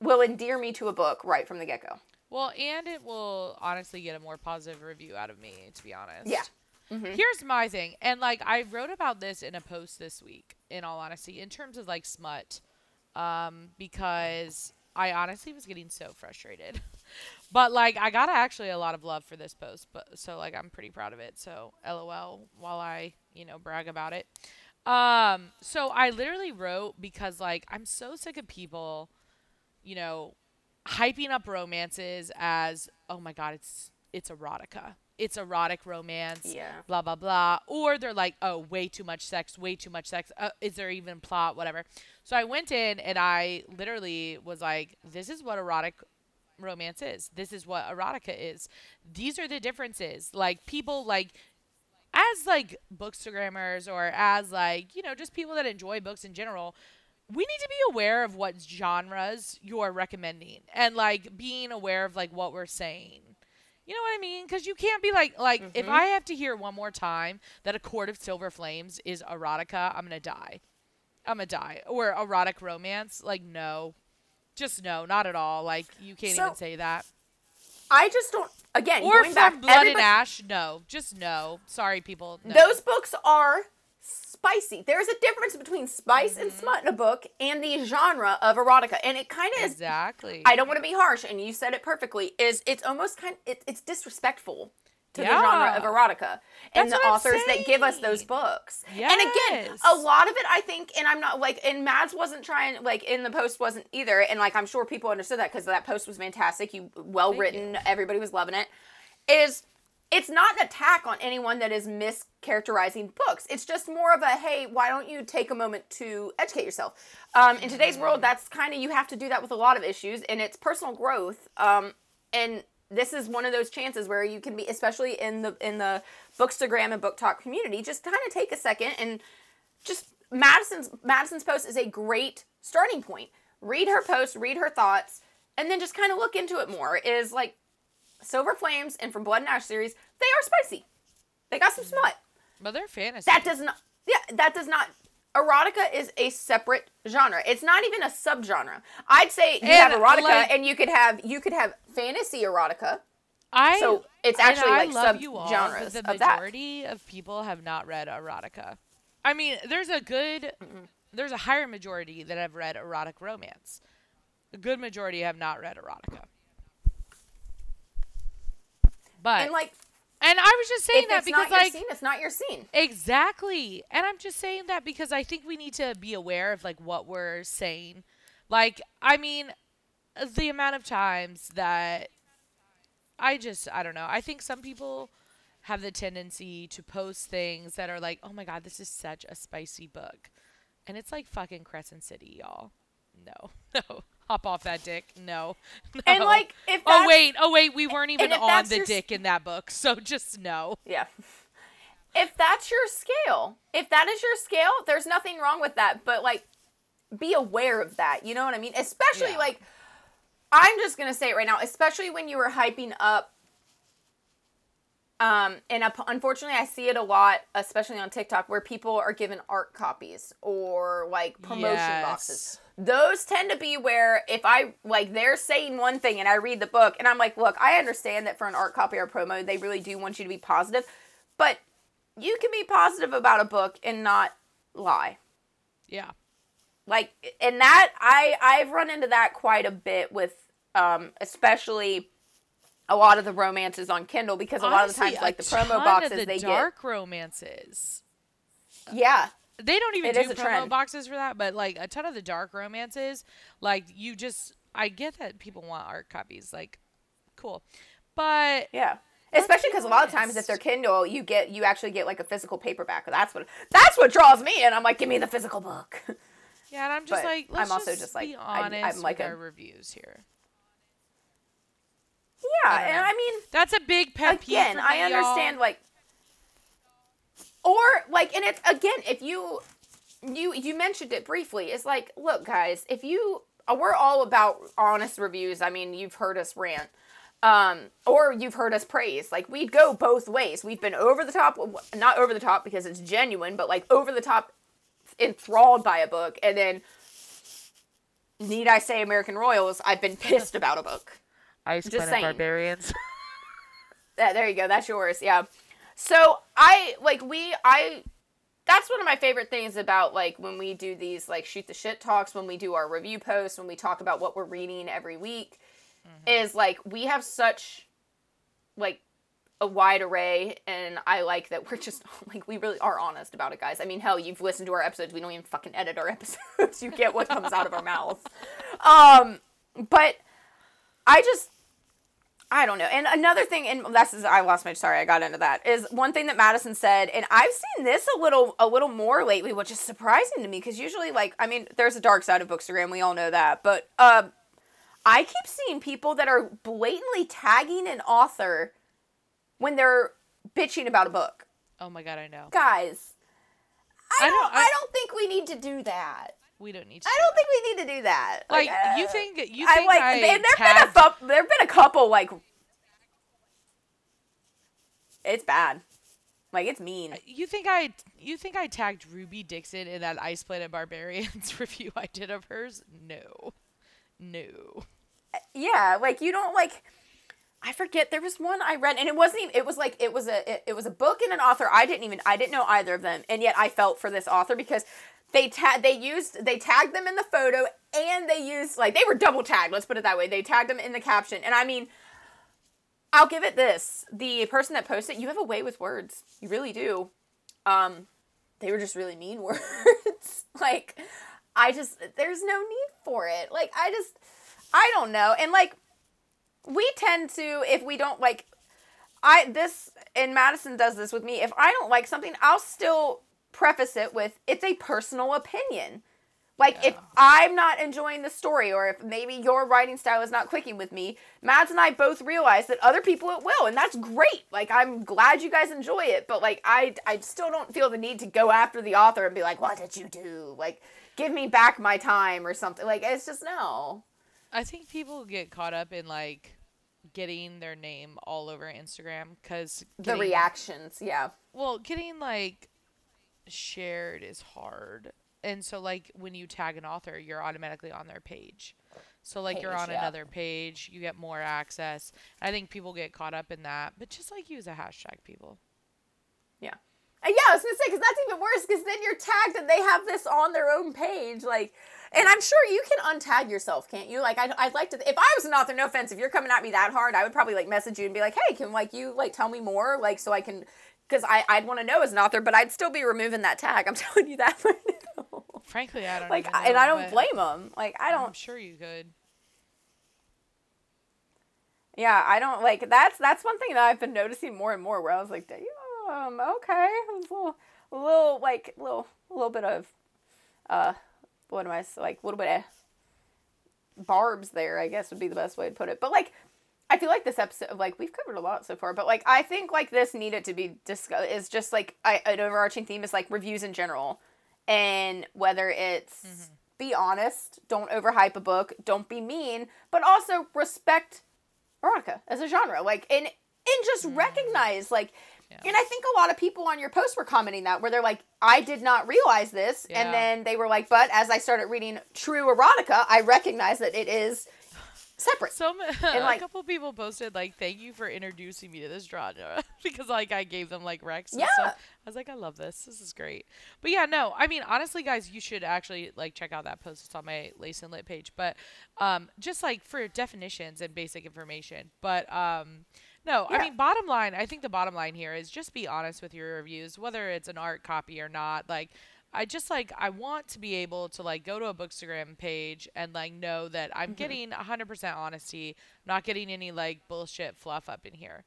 will endear me to a book right from the get go. Well, and it will honestly get a more positive review out of me, to be honest. Yeah. Mhm. Here's my thing, and like I wrote about this in a post this week. In all honesty, in terms of like smut, um, because I honestly was getting so frustrated. but like I got actually a lot of love for this post, but so like I'm pretty proud of it. So LOL while I, you know, brag about it. Um so I literally wrote because like I'm so sick of people, you know, hyping up romances as oh my god, it's it's erotica. It's erotic romance Yeah. blah blah blah. Or they're like oh way too much sex way too much sex. Uh, is there even plot whatever. So i went in and i literally was like this is what erotic romance is. This is what erotica is. These are the differences. Like people like as like bookstagrammers or as like you know just people that enjoy books in general we need to be aware of what genres you're recommending and like being aware of like what we're saying you know what I mean? Because you can't be like, like if mm-hmm. I have to hear one more time that a Court of Silver Flames is erotica, I'm gonna die. I'm gonna die. Or erotic romance, like no, just no, not at all. Like you can't So- even say that. I just don't. Again, Or going from back, Blood and Ash, no, just no. Sorry, people. No. Those books are spicy. There's a difference between spice and Mm-hmm. smut in a book and the genre of erotica, and it kind of is. exactly. I don't want to be harsh, and you said it perfectly. Is it's almost kind it, it's disrespectful to the genre of erotica and That's the authors that give us those books. And again, a lot of it, I think, and I'm not like, and Mads wasn't trying like in the post wasn't either, and like I'm sure people understood that because that post was fantastic. You well written, everybody was loving it. Is it's not an attack on anyone that is mischaracterizing books. It's just more of a hey, why don't you take a moment to educate yourself? Um, in today's world, that's kind of you have to do that with a lot of issues, and it's personal growth. Um, and this is one of those chances where you can be, especially in the in the bookstagram and BookTok community, just kind of take a second and just Madison's Madison's post is a great starting point. Read her post, read her thoughts, and then just kind of look into it more. Is like Silver Flames and from Blood and Ash series, they are spicy. They got some smut. but they're fantasy. That does not yeah, that does not erotica is a separate genre. It's not even a subgenre. I'd say you have erotica like- and you could have you could have fantasy erotica. I so it's actually, I like, love you all, but subgenres The of majority of people have not read erotica. I mean, there's a good, there's a higher majority that have read erotic romance. A good majority have not read erotica. But And like and I was just saying if that because like scene, it's not your scene. Exactly. And I'm just saying that because I think we need to be aware of like what we're saying. Like, I mean, the amount of times that I just I don't know. I think some people have the tendency to post things that are like, "Oh my god, this is such a spicy book." And it's like fucking Crescent City, y'all. No. No. Hop off that dick. No. And No. like if Oh wait, oh wait, we weren't even on the your dick in that book. So just no. Yeah. If that's your scale, if that is your scale, there's nothing wrong with that. But like, be aware of that. You know what I mean? Especially Yeah. like, I'm just gonna say it right now. Especially when you were hyping up. Um, and up- unfortunately, I see it a lot, especially on TikTok, where people are given ARC copies or like promotion boxes. Those tend to be where if I like they're saying one thing and I read the book and I'm like, look, I understand that for an ARC copy or promo, they really do want you to be positive, but you can be positive about a book and not lie. Yeah. Like and that I I've run into that quite a bit with um, especially a lot of the romances on Kindle because a lot of the Honestly, times, like the promo boxes, the they dark romances. yeah, They don't even do promo trend. boxes for that, but like a ton of the dark romances, like you just I get that people want ARC copies, like cool. But yeah. Especially because a lot of times, if they're Kindle, you get you actually get like a physical paperback. That's what that's what draws me in. I'm like, give me the physical book. yeah, and I'm just But like I'm also just, just like, honest I'm like with a- our reviews here. Yeah, I and know. I mean, That's a big pet peeve. again, I me, y'all. understand like, or like, and it's again, if you you you mentioned it briefly, it's like, look, guys, if you uh, we're all about honest reviews. I mean, you've heard us rant. Um, or you've heard us praise. Like we'd go both ways. We've been over the top, not over the top because it's genuine, but like over the top, enthralled by a book, and then need I say American Royals? I've been pissed about a book. Ice just saying. barbarians. That there you go. That's yours. Yeah. So I like we I that's one of my favorite things about like when we do these like shoot the shit talks, when we do our review posts, when we talk about what we're reading every week, is like we have such like a wide array and I like that we're just like we really are honest about it, guys. I mean, hell, you've listened to our episodes. We don't even fucking edit our episodes. you get what comes out of our mouths. Um, but I just I don't know. And another thing, and this is I lost my sorry, I got into that. Is one thing that Madison said, and I've seen this a little a little more lately, which is surprising to me because usually, like, I mean, there's a dark side of Bookstagram, we all know that, but um, I keep seeing people that are blatantly tagging an author when they're bitching about a book. oh my god, I know. Guys, I I don't, don't- I, I- don't think we need to do that. We don't need to. I do don't that. think we need to do that. Like you uh, think you I think like, I and there've tagged, been a fu- there've been a couple like it's bad. Like it's mean. you think I you think I tagged Ruby Dixon in that Ice Planet Barbarians review I did of hers? No, no. Yeah, like you don't like I forget there was one I read and it wasn't even it was like it was a it, it was a book and an author I didn't even I didn't know either of them and yet I felt for this author because they ta- they used they tagged them in the photo and they used like they were double tagged let's put it that way. They tagged them in the caption. And I mean I'll give it this. The person that posted you have a way with words. You really do. Um they were just really mean words. Like I just there's no need for it. Like I just I don't know. And like we tend to if we don't like I this and Madison does this with me. If I don't like something, I'll still preface it with it's a personal opinion. Like if I'm not enjoying the story or if maybe your writing style is not clicking with me, Mads and I both realize that other people it will and that's great. Like I'm glad you guys enjoy it, but like I I still don't feel the need to go after the author and be like, "What did you do?" Like give me back my time or something. Like it's just no. I think people get caught up in like getting their name all over Instagram because The reactions, yeah. Well, getting like shared is hard. And so like when you tag an author, you're automatically on their page. So like you're on yeah. another page, you get more access. I think people get caught up in that, but just like use a hashtag people. Yeah. Uh, yeah, I was gonna say because that's even worse because then you're tagged and they have this on their own page, like, and I'm sure you can untag yourself, can't you? Like, I'd, I'd like to. If I was an author, no offense, if you're coming at me that hard, I would probably like message you and be like, hey, can like you like tell me more, like, so I can, because I I'd want to know as an author, but I'd still be removing that tag. I'm telling you that right now. Frankly, I don't like, I- and I don't blame them. Like, I don't. I'm sure you could. Yeah, I don't like that's that's one thing that I've been noticing more and more where I was like, damn, okay, it's a little, a little like little little bit of uh what am I like a little bit of barbs there, I guess would be the best way to put it. But like I feel like this episode like we've covered a lot so far, but like I think like this needed to be discussed is just like I, an overarching theme is like reviews in general. And whether it's mm-hmm. be honest, don't overhype a book, don't be mean, but also respect erotica as a genre like and and just mm-hmm. recognize like Yeah. and i think a lot of people on your post were commenting that where they're like i did not realize this Yeah. and then they were like but as i started reading true erotica i recognize that it is separate. Some like- a couple people posted like, "Thank you for introducing me to this genre," because like I gave them like Rex. And Yeah. stuff. I was like, "I love this. This is great." But yeah, no, I mean honestly, guys, you should actually like check out that post. It's on my Lace and Lit page. But um, just like for definitions and basic information. But um. No, I mean bottom line, I think the bottom line here is just be honest with your reviews, whether it's an ARC copy or not. Like I just like I want to be able to like go to a Bookstagram page and like know that I'm Mm-hmm. getting 100% honesty, not getting any like bullshit fluff up in here.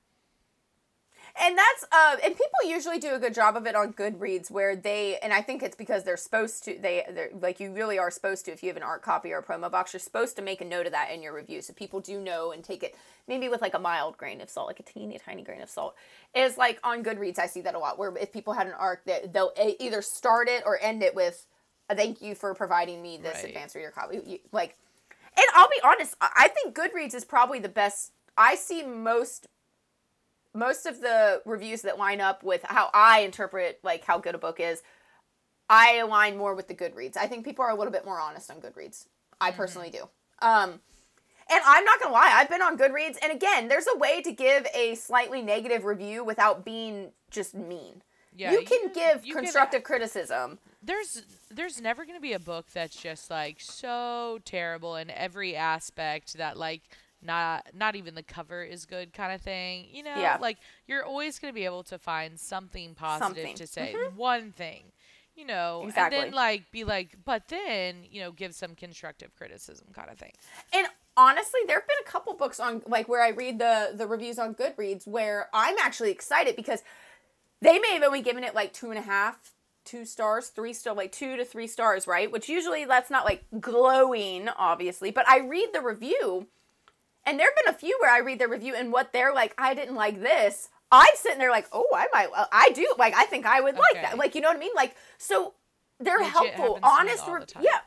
And that's uh and people usually do a good job of it on Goodreads where they and I think it's because they're supposed to they they're like you really are supposed to if you have an ARC copy or a promo box you're supposed to make a note of that in your review. So people do know and take it maybe with like a mild grain of salt like a teeny tiny grain of salt. Is like on Goodreads I see that a lot where if people had an arc that they'll e- either start it or end it with a thank you for providing me this Right. advance reader copy. You- like and I'll be honest I I think Goodreads is probably the best I see most most of the reviews that line up with how I interpret like how good a book is, I align more with the Goodreads. I think people are a little bit more honest on Goodreads. I personally do. Um, and I'm not gonna lie, I've been on Goodreads, and again, there's a way to give a slightly negative review without being just mean. Yeah, you can give you can- constructive criticism. there's there's never going to be a book that's just like so terrible in every aspect that like not not even the cover is good kind of thing. You know, Yeah. like you're always going to be able to find something positive Something. to say, mm-hmm. one thing. You know, and then like be like, but then you know, give some constructive criticism kind of thing. And honestly, there have been a couple books on like where I read the the reviews on Goodreads where I'm actually excited because they may have only given it like two and a half, two stars, three star, like two to three stars, right? Which usually that's not like glowing, obviously. But I read the review, and there have been a few where I read the review and what they're like, I didn't like this. I'm sitting there like, oh, I might, I do, like, I think I would like that, like, you know what I mean? Like, so they're Legit helpful, happens to me honest, re- yeah.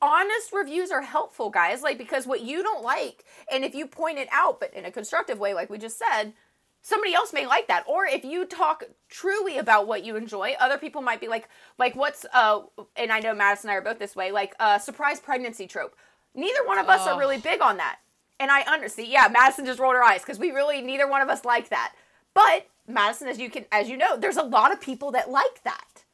Honest reviews are helpful guys like because what you don't like and if you point it out but in a constructive way like we just said somebody else may like that. Or if you talk truly about what you enjoy other people might be like like what's uh and i know madison and i are both this way like uh surprise pregnancy trope. Neither one of us are really big on that and i understand yeah madison just rolled her eyes because we really neither one of us like that but madison as you can as you know there's a lot of people that like that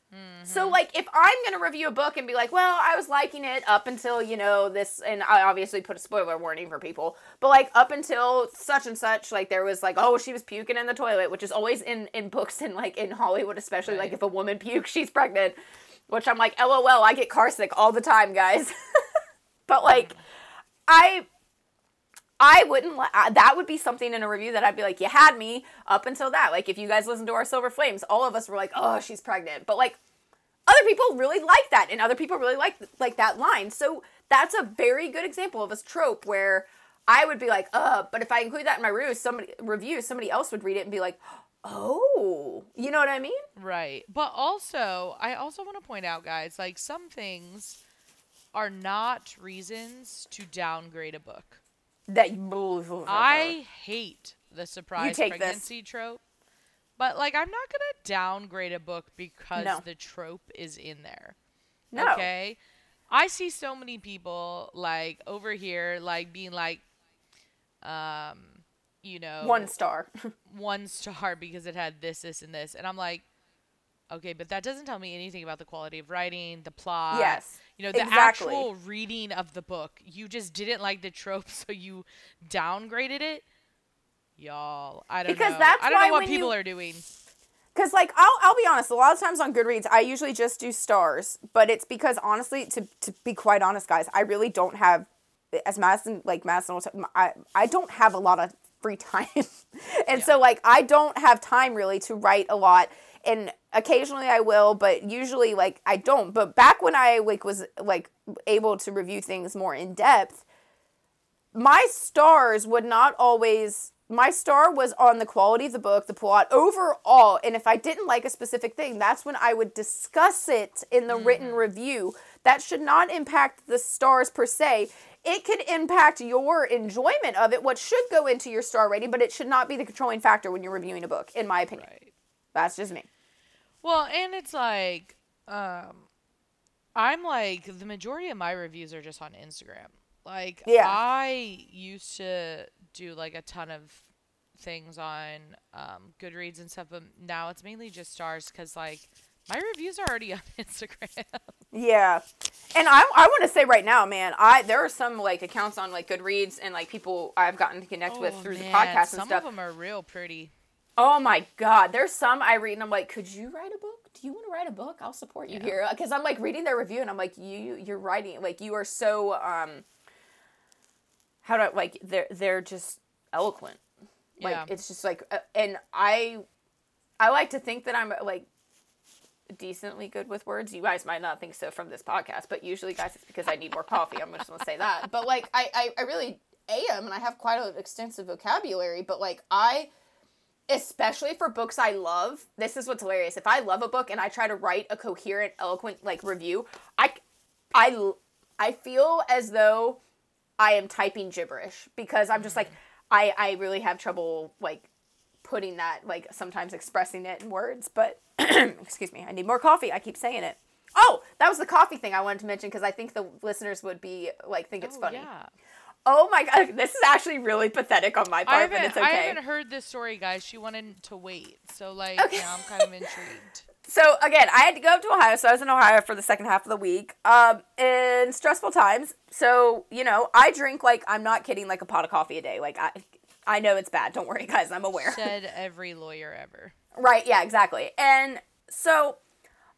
so mm-hmm. like if I'm gonna review a book and be like, well, I was liking it up until, you know, this and I obviously put a spoiler warning for people, but like up until such and such, like there was like, oh, she was puking in the toilet, which is always in in books and like in Hollywood, especially like if a woman pukes, she's pregnant. Which I'm like, LOL, I get car sick all the time, guys. but like mm-hmm. I I wouldn't. uh, That would be something in a review that I'd be like, "You had me up until that." Like, if you guys listen to our Silver Flames, all of us were like, "Oh, she's pregnant," but like, other people really like that, and other people really like like that line. So that's a very good example of a trope where I would be like, "Uh," but if I include that in my review, somebody review, somebody else would read it and be like, "Oh," you know what I mean? Right. But also, I also want to point out, guys, like some things are not reasons to downgrade a book. That I hate the surprise take this. pregnancy trope. But like I'm not going to downgrade a book because No. the trope is in there. no. Okay? I see so many people like over here like being like um you know one star. one star because it had this, this, and this. And I'm like, okay, but that doesn't tell me anything about the quality of writing, the plot. Yes, You know, the exactly. actual reading of the book. You just didn't like the trope, so you downgraded it. Y'all, I don't Because know. that's I don't know what people you- are doing. Because, like, I'll, I'll be honest, a lot of times on Goodreads, I usually just do stars. But it's because, honestly, to, to be quite honest, guys, I really don't have, as Madison, like, Madison I, I don't have a lot of free time. and so, like, I don't have time really to write a lot. And occasionally I will, but usually, like, I don't. But back when I, like, was, like, able to review things more in depth, my stars would not always my star was on the quality of the book the plot overall and if i didn't like a specific thing that's when i would discuss it in the written mm-hmm. review that should not impact the stars per se it could impact your enjoyment of it what should go into your star rating but it should not be the controlling factor when you're reviewing a book in my opinion Right. That's just me Well, and it's like, um, I'm like the majority of my reviews are just on Instagram. Like Yeah. I used to do like a ton of things on um, Goodreads and stuff, but now it's mainly just stars because like my reviews are already on Instagram. Yeah. And I, I want to say right now, man, I there are some like accounts on like Goodreads and like people I've gotten to connect with through the Oh, podcast and some stuff. Some of them are real pretty. Oh my god, there's some I read and I'm like, could you write a book? Do you want to write a book? I'll support you Yeah. here because I'm like reading their review and I'm like, you you're writing like you are so um how do I like they're they're just eloquent. Like Yeah. it's just like uh, and I I like to think that I'm like decently good with words. You guys might not think so from this podcast, but usually guys it's because I need more coffee. I'm just gonna say that. But like I, I, I really am and I have quite an extensive vocabulary, but like I especially for books I love, this is what's hilarious. If I love a book and I try to write a coherent, eloquent like review, I I I feel as though I am typing gibberish because I'm just like mm. I I really have trouble like putting that like sometimes expressing it in words, but excuse me, I need more coffee. I keep saying it. Oh, that was the coffee thing I wanted to mention because I think the listeners would be like think it's Oh, funny. Yeah. Oh my god, this is actually really pathetic on my part, but it's okay. I haven't heard this story, guys. She wanted to wait, so like Okay. now I'm kind of intrigued. So again, I had to go up to Ohio, so I was in Ohio for the second half of the week. Um, in stressful times. So you know, I drink like I'm not kidding, like a pot of coffee a day. Like I, I know it's bad. Don't worry, guys. I'm aware. Said every lawyer ever. Right, yeah, exactly. And so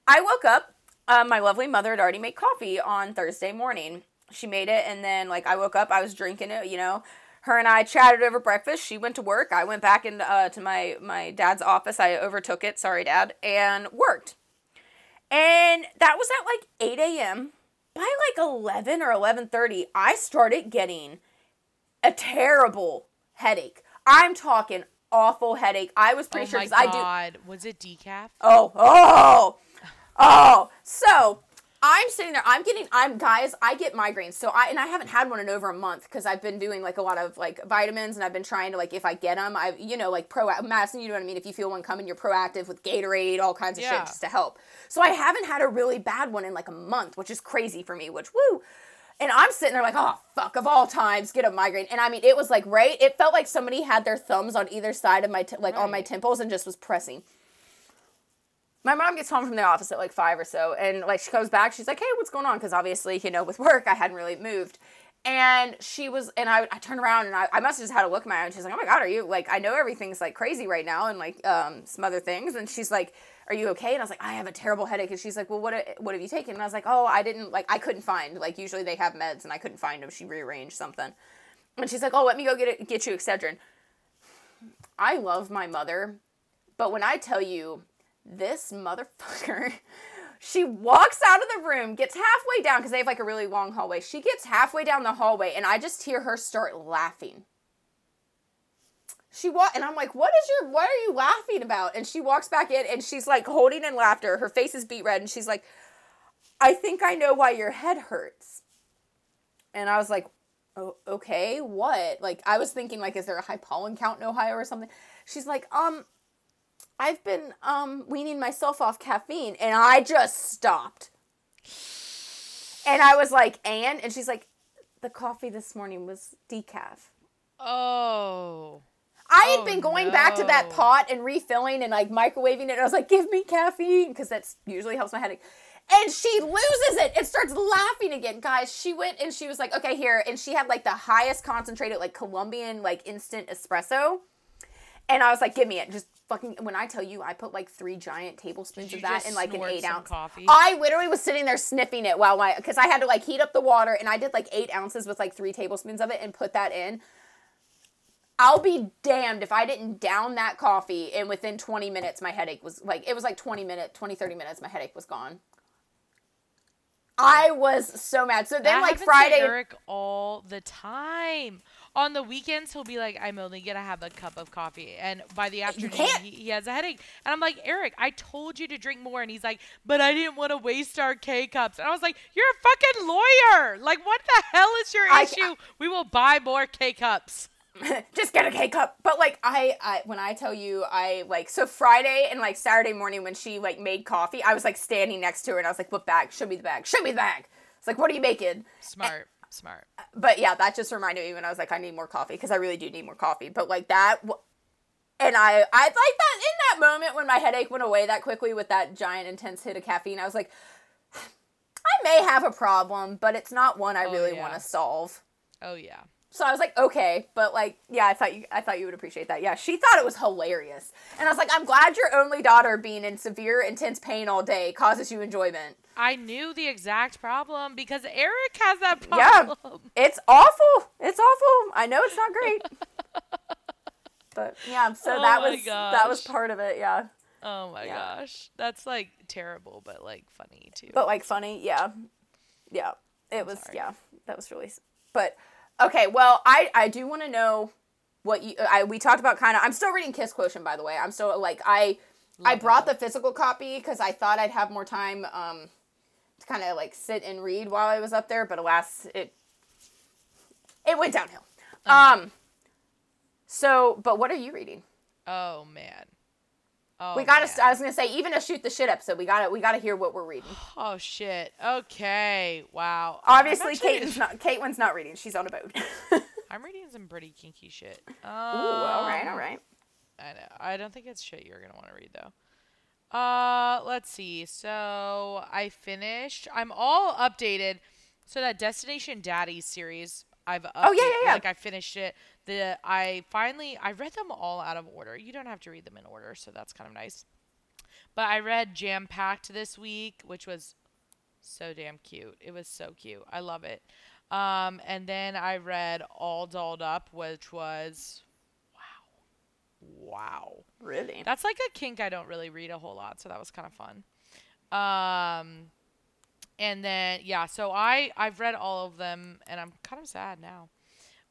I woke up. Um, my lovely mother had already made coffee on Thursday morning. She made it, and then like I woke up, I was drinking it. You know, her and I chatted over breakfast. She went to work. I went back into uh, to my my dad's office. I overtook it. Sorry, dad, and worked. And that was at like eight a.m. By like eleven or eleven thirty, I started getting a terrible headache. I'm talking awful headache. I was pretty oh sure because I do. was it decaf? Oh, oh, oh. So I'm sitting there. I'm getting. I'm guys. I get migraines. So I and I haven't had one in over a month because I've been doing like a lot of like vitamins and I've been trying to like if I get them, I you know like pro Madison. You know what I mean. If you feel one coming, you're proactive with Gatorade, all kinds of Yeah. shit just to help. So I haven't had a really bad one in like a month, which is crazy for me. Which woo. And I'm sitting there like, oh fuck, of all times, get a migraine. And I mean, it was like right. It felt like somebody had their thumbs on either side of my t- like on my temples and just was pressing my mom gets home from the office at like five or so and like she comes back she's like hey what's going on? Because obviously you know with work i hadn't really moved. And she was and i, I turned around and I, I must have just had a look in my and she's like oh my god are you like i know everything's like crazy right now and like um some other things. And she's like are you okay? And i was like i have a terrible headache. And she's like well what what have you taken? And i was like oh i didn't like i couldn't find like usually they have meds and i couldn't find them she rearranged something. And she's like oh let me go get it get you excedrin. I love my mother but when i tell you this motherfucker she walks out of the room gets halfway down because they have like a really long hallway. She gets halfway down the hallway and i just hear her start laughing. She walk and i'm like what is your what are you laughing about? And she walks back in and she's like holding in laughter. Her face is beat red and she's like i think i know why your head hurts. And i was like oh, okay what? Like i was thinking like is there a high pollen count in ohio or something? She's like um I've been um weaning myself off caffeine and I just stopped. And I was like, Anne? And she's like, "The coffee this morning was decaf." Oh. I had Oh, been going back to that pot and refilling and like microwaving it. And I was like, "Give me caffeine," because that's usually helps my headache. And she loses it and starts laughing again, guys. She went and she was like, "Okay, here," and she had like the highest concentrated like Colombian like instant espresso. And I was like, "Give me it." Just fucking. When I tell you, I put like three giant tablespoons Did of that in like an eight ounce coffee? I literally was sitting there sniffing it while my because I had to like heat up the water and I did like eight ounces with like three tablespoons of it and put that in. I'll be damned if I didn't down that coffee and within 20 minutes my headache was like it was like 20 minutes, 20 30 minutes my headache was gone. I was so mad. So then that like Friday Eric all the time. On the weekends, he'll be like, "I'm only gonna have a cup of coffee," and by the afternoon, he, he has a headache. And I'm like, "Eric, I told you to drink more," and he's like, "But I didn't want to waste our K cups." And I was like, "You're a fucking lawyer. Like, what the hell is your I- issue? we will buy more K cups." just get a K cup. But like I, I when I tell you I like so Friday and like Saturday morning when she like made coffee, I was like standing next to her and I was like, "What bag? Show me the bag. Show me the bag." It's like, "What are you making?" Smart. Smart. but yeah, that just reminded me when I was like, I need more coffee because I really do need more coffee. But like that, and I, I like that in that moment when my headache went away that quickly with that giant intense hit of caffeine. I was like, I may have a problem, but it's not one I Oh, really yeah. want to solve. Oh yeah. So I was like, okay, but like, yeah, I thought you, I thought you would appreciate that. Yeah, she thought it was hilarious, and I was like, I'm glad your only daughter being in severe, intense pain all day causes you enjoyment. I knew the exact problem because Eric has that problem. Yeah. It's awful. It's awful. I know it's not great. but yeah, so Oh that was that was part of it, yeah. Oh my Yeah. gosh. That's like terrible, but like funny too. But like funny, yeah. Yeah. It was sorry. yeah, that was really But okay, well, I I do want to know what you I we talked about kind of I'm still reading Kiss Quotient by the way. I'm still like I I brought that the physical copy cuz I thought I'd have more time um to kind of like sit and read while I was up there, but alas, it it went downhill. Uh-huh. Um so, but what are you reading? oh man. Oh, we gotta. man. I was gonna say, even a shoot the shit episode, we gotta. We gotta hear what we're reading. Oh shit. Okay. Wow. Obviously, Caitlin's not. Caitlin's not reading. She's on a boat. I'm reading some pretty kinky shit. Um, Ooh, all right, all right. I know. I don't think it's shit you're gonna want to read though. Uh, let's see. So I finished. I'm all updated. So that Destination Daddy series, I've updated, Oh, yeah, yeah, yeah. like I finished it. The I finally I read them all out of order. You don't have to read them in order, so that's kind of nice. But I read Jam Packed this week, which was so damn cute. It was so cute. I love it. Um, and then I read All Dolled Up, which was wow, wow. Really? That's like a kink I don't really read a whole lot, so that was kind of fun. Um, and then yeah, so I I've read all of them, and I'm kind of sad now.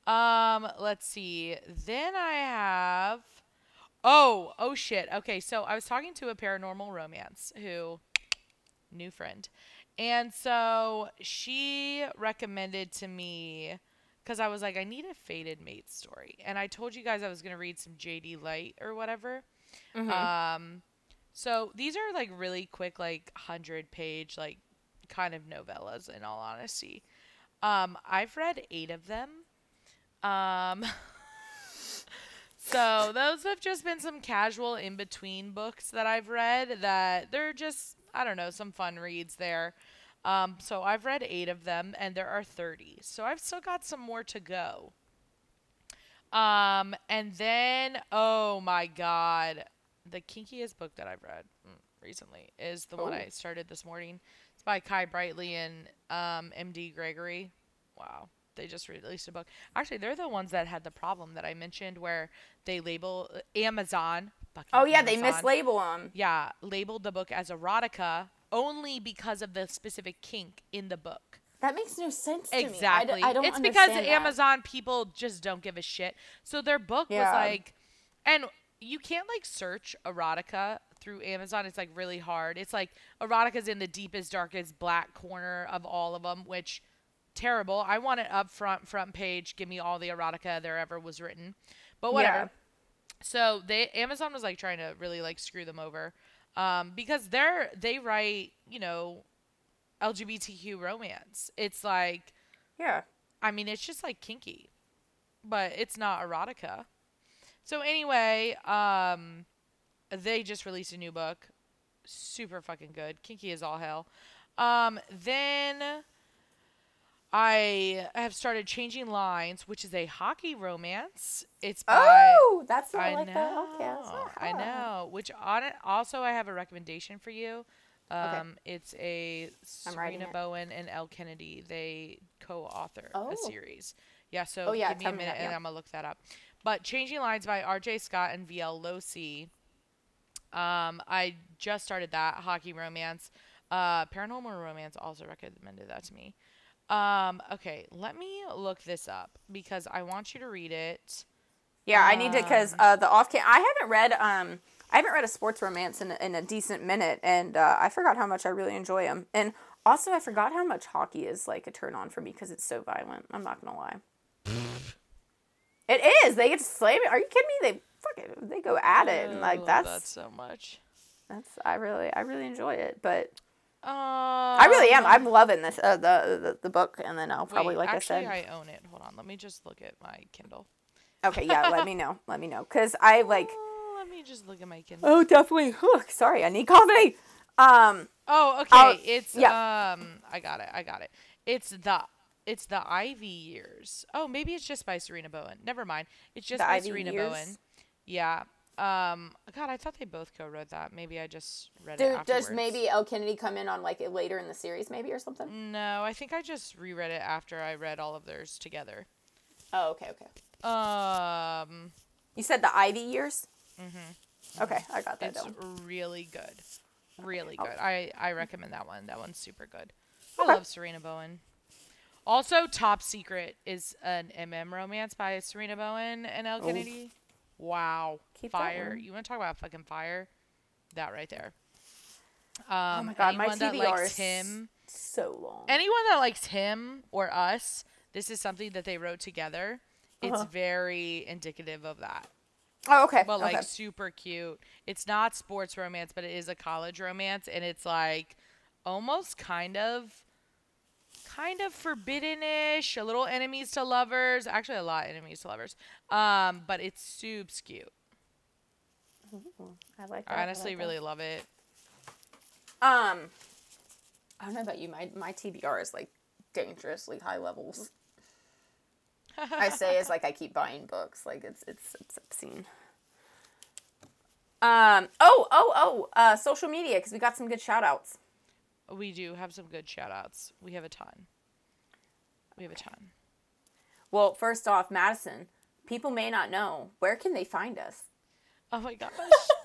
Um, let's see. Then I have. Oh, oh shit. Okay, so I was talking to a paranormal romance who new friend. And so she recommended to me cuz I was like I need a fated mate story. And I told you guys I was going to read some JD Light or whatever. Mm-hmm. Um so these are like really quick like 100 page like kind of novellas in all honesty. Um I've read 8 of them. Um So those have just been some casual in between books that I've read that they're just I don't know some fun reads there. Um, so I've read eight of them and there are thirty. So I've still got some more to go. Um, and then oh my god, the kinkiest book that I've read mm, recently is the one Oh. I started this morning. It's by Kai Brightly and um, M.D. Gregory. Wow. They just released a book. Actually, they're the ones that had the problem that I mentioned where they label uh, Amazon. Oh yeah, they Amazon, mislabel them. Yeah, labeled the book as erotica only because of the specific kink in the book. That makes no sense to Exactly. me. I, d- I don't it's because that. Amazon people just don't give a shit. So their book was like, and you can't like search erotica through Amazon. It's like really hard. It's like erotica's in the deepest, darkest black corner of all of them, which terrible. I want it up front, front page. Give me all the erotica there ever was written. But whatever. Yeah. So they Amazon was like trying to really like screw them over, um, because they're they write you know, LGBTQ romance. It's like Yeah. I mean, it's just like kinky, but it's not erotica. So anyway, um, they just released a new book, super fucking good. Kinky is all hell. Um, then I have started changing lines, which is a hockey romance. It's by Oh, that's I like know, that. Okay. I know. Which on it, also I have a recommendation for you. Okay. Um, it's a I'm Sarina. Bowen and Elle Kennedy. They co-author Oh. a series. Yeah, so Oh, yeah, give me a minute that, and. I'm gonna look that up. But Changing Lines by R.J. Scott and V.L. Locey. Um, I just started that hockey romance. Uh, Paranormal Romance also recommended that to me. Um, okay, let me look this up because I want you to read it. Yeah, I need to because Um, uh, the off cam. I haven't read um I haven't read a sports romance in, a- in a decent minute, and uh, I forgot how much I really enjoy them. And also, I forgot how much hockey is like a turn on for me because it's so violent. I'm not gonna lie. it is. They get to slam it. Are you kidding me? They fucking they go at it, and I like love that's that so much. that's I really I really enjoy it. But I really am. I'm loving this uh, the, the the book, and then I'll probably Wait, like actually, I said. I own it. Hold on. Let me just look at my Kindle. Okay, yeah. let me know. Let me know, cause I like. Oh, let me just look at my Kindle. Oh, definitely. Whew, sorry, I need coffee. Um. Oh, okay. I'll- it's yeah. um I got it. I got it. It's the it's the Ivy Years. Oh, maybe it's just by Sarina Bowen. Never mind. It's just The by Ivy Sarina Years? Bowen. Yeah. Um God, I thought they both co-wrote that. Maybe I just read it There, afterwards. does maybe Elle Kennedy come in on like it later in the series, maybe or something? No, I think I just reread it after I read all of theirs together. Oh, okay, okay. Um You said the Ivy years. Mm-hmm. Okay, I got that it's down. really good. Really I'll- good. I I recommend that one. That one's super good. I love Sarina Bowen. Also, Top Secret is an MM romance by Sarina Bowen and Elle. Kennedy. Wow. Keep fire. You want to talk about fucking fire? That right there. Um, Oh my God, my anyone that likes is him, So long. anyone that likes him or us, this is something that they wrote together. It's Uh-huh. very indicative of that oh, okay. but like okay. super cute. It's not sports romance, but it is a college romance, and it's like almost kind of, kind of forbidden-ish. A little enemies to lovers. Actually, a lot enemies to lovers. Um, but it's super cute. I like that. I honestly like that. really love it. Um, I don't know about you. My my TBR is like dangerously high levels. I say is like I keep buying books. Like it's it's, it's obscene. Um. Oh. Oh. Oh. Uh. Social media because we got some good shout outs. We do have some good shout outs. We have a ton. We have a ton. Well, first off, Madison. People may not know where can they find us. Oh my gosh.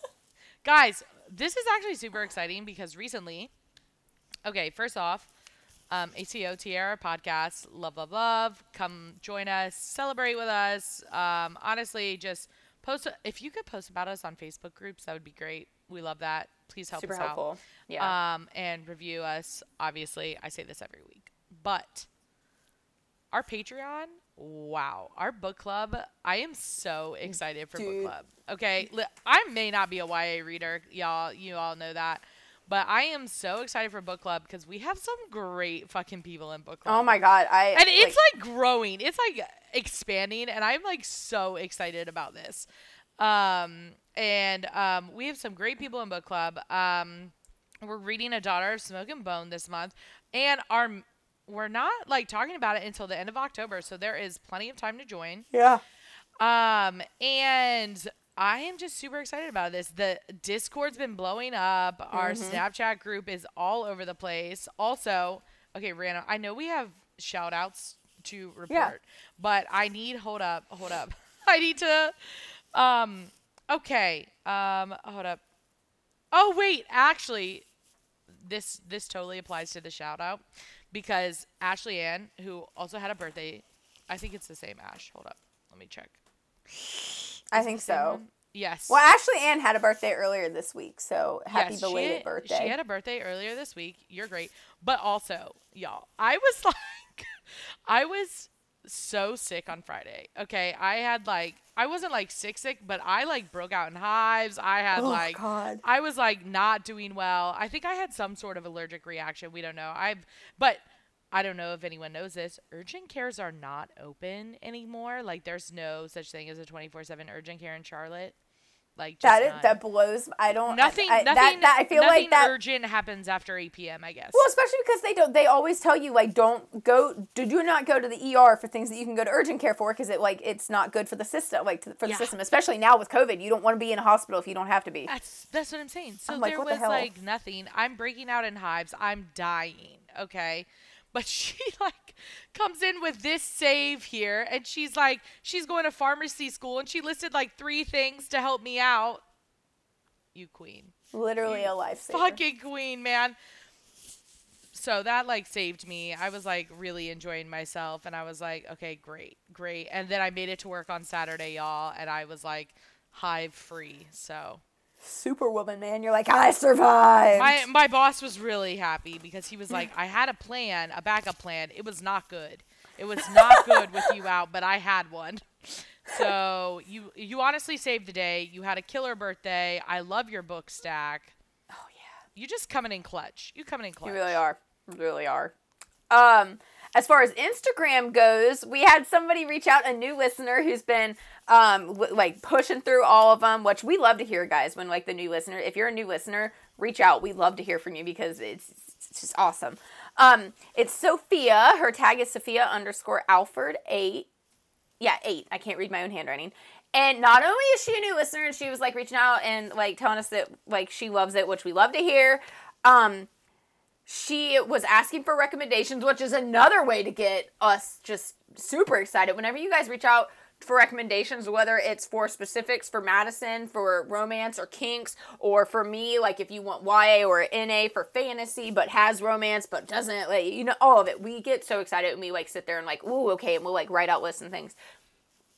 Guys, this is actually super exciting because recently, okay, first off, um, ACOTAR podcast, love, love, love. Come join us, celebrate with us. Um, honestly, just post, if you could post about us on Facebook groups, that would be great. We love that. Please help Super us helpful. out. Yeah. Um, and review us. Obviously, I say this every week, but our Patreon, wow, our book club. I am so excited for Dude. book club. Okay, I may not be a YA reader, y'all. You all know that, but I am so excited for book club because we have some great fucking people in book club. oh my god. I And it's like, growing. It's like expanding, and I'm like so excited about this. Um, and um, we have some great people in book club. Um, we're reading A Daughter of Smoke and Bone this month, and our we're not like talking about it until the end of October, so there is plenty of time to join. yeah. Um, and I am just super excited about this. The Discord's been blowing up. Our Snapchat group is all over the place. Also, okay, random. I know we have shout outs to report, Yeah. but I need hold up, hold up. I need to um okay. Um hold up. Oh wait, actually this this totally applies to the shout out because Ashley Ann, who also had a birthday, I think it's the same Ash. Hold up. Let me check. I think so. one? Yes. Well, Ashley Ann had a birthday earlier this week, so happy Yes, belated she, birthday. She had a birthday earlier this week. You're great. But also, y'all, I was like, I was so sick on Friday. Okay. I had like, I wasn't like sick, sick, but I like broke out in hives. I had Oh, like, God. I was like not doing well. I think I had some sort of allergic reaction. We don't know. I've, but I don't know if anyone knows this. Urgent cares are not open anymore. Like, there's no such thing as a 24 7 urgent care in Charlotte. Like, just that is, none. that blows. I don't. Nothing, I, nothing, that, that I feel nothing like that. urgent happens after 8 p.m. I guess. Well, especially because they don't. They always tell you like, don't go. Do, do not go to the ER for things that you can go to urgent care for because it like it's not good for the system. Like to, for the Yeah. system, especially now with COVID, you don't want to be in a hospital if you don't have to be. that's that's what I'm saying. So I'm like, there the was hell? like nothing. I'm breaking out in hives. I'm dying. Okay. But she like comes in with this save here, and she's like, she's going to pharmacy school, and she listed like three things to help me out. You queen. Literally a lifesaver. fucking queen, man. So that like saved me. I was like really enjoying myself and I was like, okay, great, great. And then I made it to work on Saturday, y'all, and I was like hive free. So Superwoman, man. You're like, I survived. my my boss was really happy because he was like, I had a plan, a backup plan. It was not good. It was not good with you out, but I had one. So you you honestly saved the day. You had a killer birthday. I love your book stack. oh yeah. You just coming in clutch. You coming in clutch. You really are. You really are. Um, as far as Instagram goes, we had somebody reach out, a new listener who's been um w- like pushing through all of them, which we love to hear, guys. When like the new listener, if you're a new listener, reach out. We love to hear from you because it's, it's just awesome. Um, it's Sophia. Her tag is Sophia underscore Alford eight. Yeah, eight. I can't read my own handwriting. And not only is she a new listener, and she was like reaching out and like telling us that like she loves it, which we love to hear. Um, she was asking for recommendations, which is another way to get us just super excited. Whenever you guys reach out for recommendations, whether it's for specifics for Madison, for romance or kinks, or for me, like if you want YA or NA for fantasy, but has romance but doesn't, like you know, all of it. We get so excited and we like sit there and like, ooh, okay, and we'll like write out lists and things.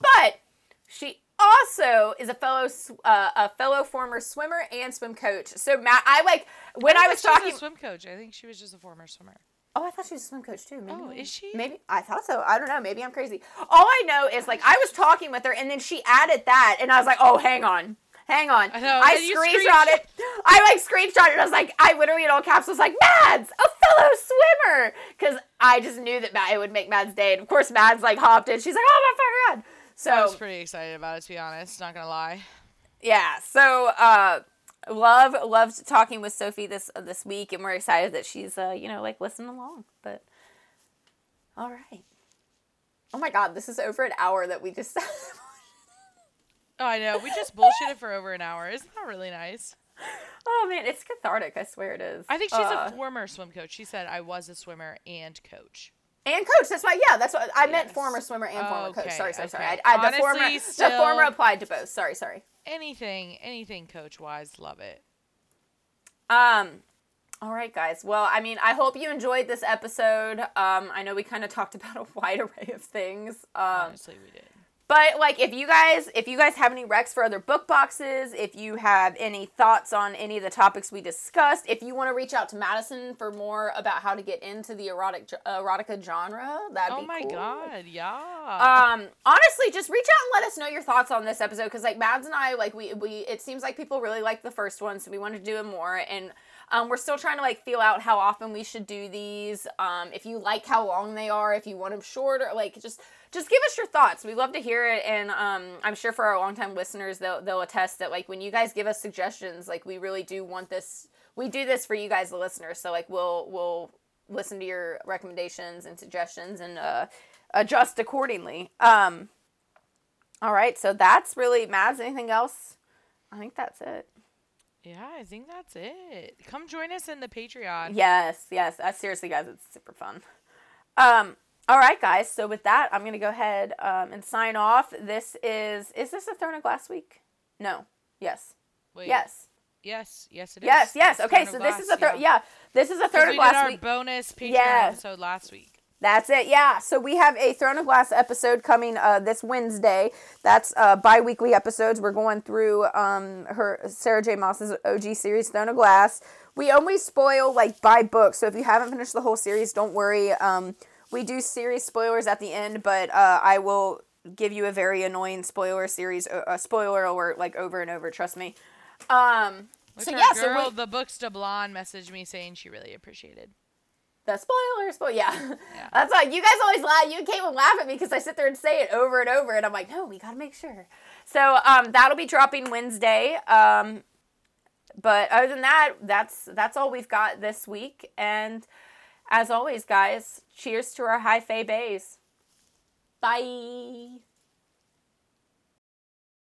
But she also is a fellow uh, a fellow former swimmer and swim coach. So Matt, I like when I, thought was talking. a swim coach. I think she was just a former swimmer. Oh, I thought she was a swim coach too. Maybe Oh, is she? Maybe I thought so. I don't know. Maybe I'm crazy. All I know is like I was talking with her, and then she added that, and I was like, oh, hang on. Hang on. I know, I screenshot it. I like screenshot it. I was like, I literally in all caps was like, Mads, a fellow swimmer, because I just knew that Mad, it would make Mads day, and of course Mads like hopped in. She's like, oh god. I was pretty excited about it, to be honest. Not gonna lie. yeah. So uh, love loved talking with Sophie this this week, and we're excited that she's uh you know like listening along. But all right. Oh my god, this is over an hour that we just. Oh, I know. We just bullshitted for over an hour. Isn't that really nice? oh man, it's cathartic. I swear it is. I think she's Uh, a former swim coach. She said I was a swimmer and coach. And coach. That's why. Yeah, that's what I meant. Yes. Former swimmer and former coach. Okay, Sorry, sorry, sorry. okay. I, I, the former, Honestly, the former applied to both. Sorry, sorry. Anything, anything coach wise, love it. Um, all right, guys. Well, I mean, I hope you enjoyed this episode. Um, I know we kind of talked about a wide array of things. Um, Honestly, we did. But like if you guys if you guys have any recs for other book boxes, if you have any thoughts on any of the topics we discussed, if you want to reach out to Madison for more about how to get into the erotic erotica genre, that'd Oh be Oh my cool. god, yeah. Um honestly, just reach out and let us know your thoughts on this episode cuz like Mads and I like we we it seems like people really like the first one, so we want to do it more and um, we're still trying to like feel out how often we should do these. Um, if you like how long they are, if you want them shorter, like just just give us your thoughts. We love to hear it, and um, I'm sure for our longtime listeners, they'll they'll attest that like when you guys give us suggestions, like we really do want this. We do this for you guys, the listeners. So like we'll we'll listen to your recommendations and suggestions and uh, adjust accordingly. Um, all right, so that's really Mads. Anything else? I think that's it. yeah, I think that's it. Come join us in the Patreon. Yes, yes. Uh, seriously, guys, it's super fun. Um, all right, guys. So with that, I'm gonna go ahead um, and sign off. This is is this a Throne of Glass week? No. Yes. Wait, Yes. Yes, yes, it is. Yes. Yes. Okay. So of this is a Throne. Yeah. This is a Throne we of Glass did our week. bonus Patreon Yeah. episode last week. That's it. Yeah. So we have a Throne of Glass episode coming uh, this Wednesday. That's uh, bi-weekly episodes. We're going through um, her Sarah J. Maas's OG series, Throne of Glass. We always spoil like by book. So if you haven't finished the whole series, don't worry. Um, we do series spoilers at the end, but uh, I will give you a very annoying spoiler series, uh, spoiler alert, like over and over. Trust me. Um, Which so yeah. So we, the books de blonde messaged me saying she really appreciated. The spoiler, spoiler. Yeah. Yeah. That's why you guys always laugh. You came and Caitlin laugh at me because I sit there and say it over and over, and I'm like, no, we gotta make sure. So um, that'll be dropping Wednesday. Um, but other than that, that's that's all we've got this week. And as always, guys, cheers to our high fae bays. Bye.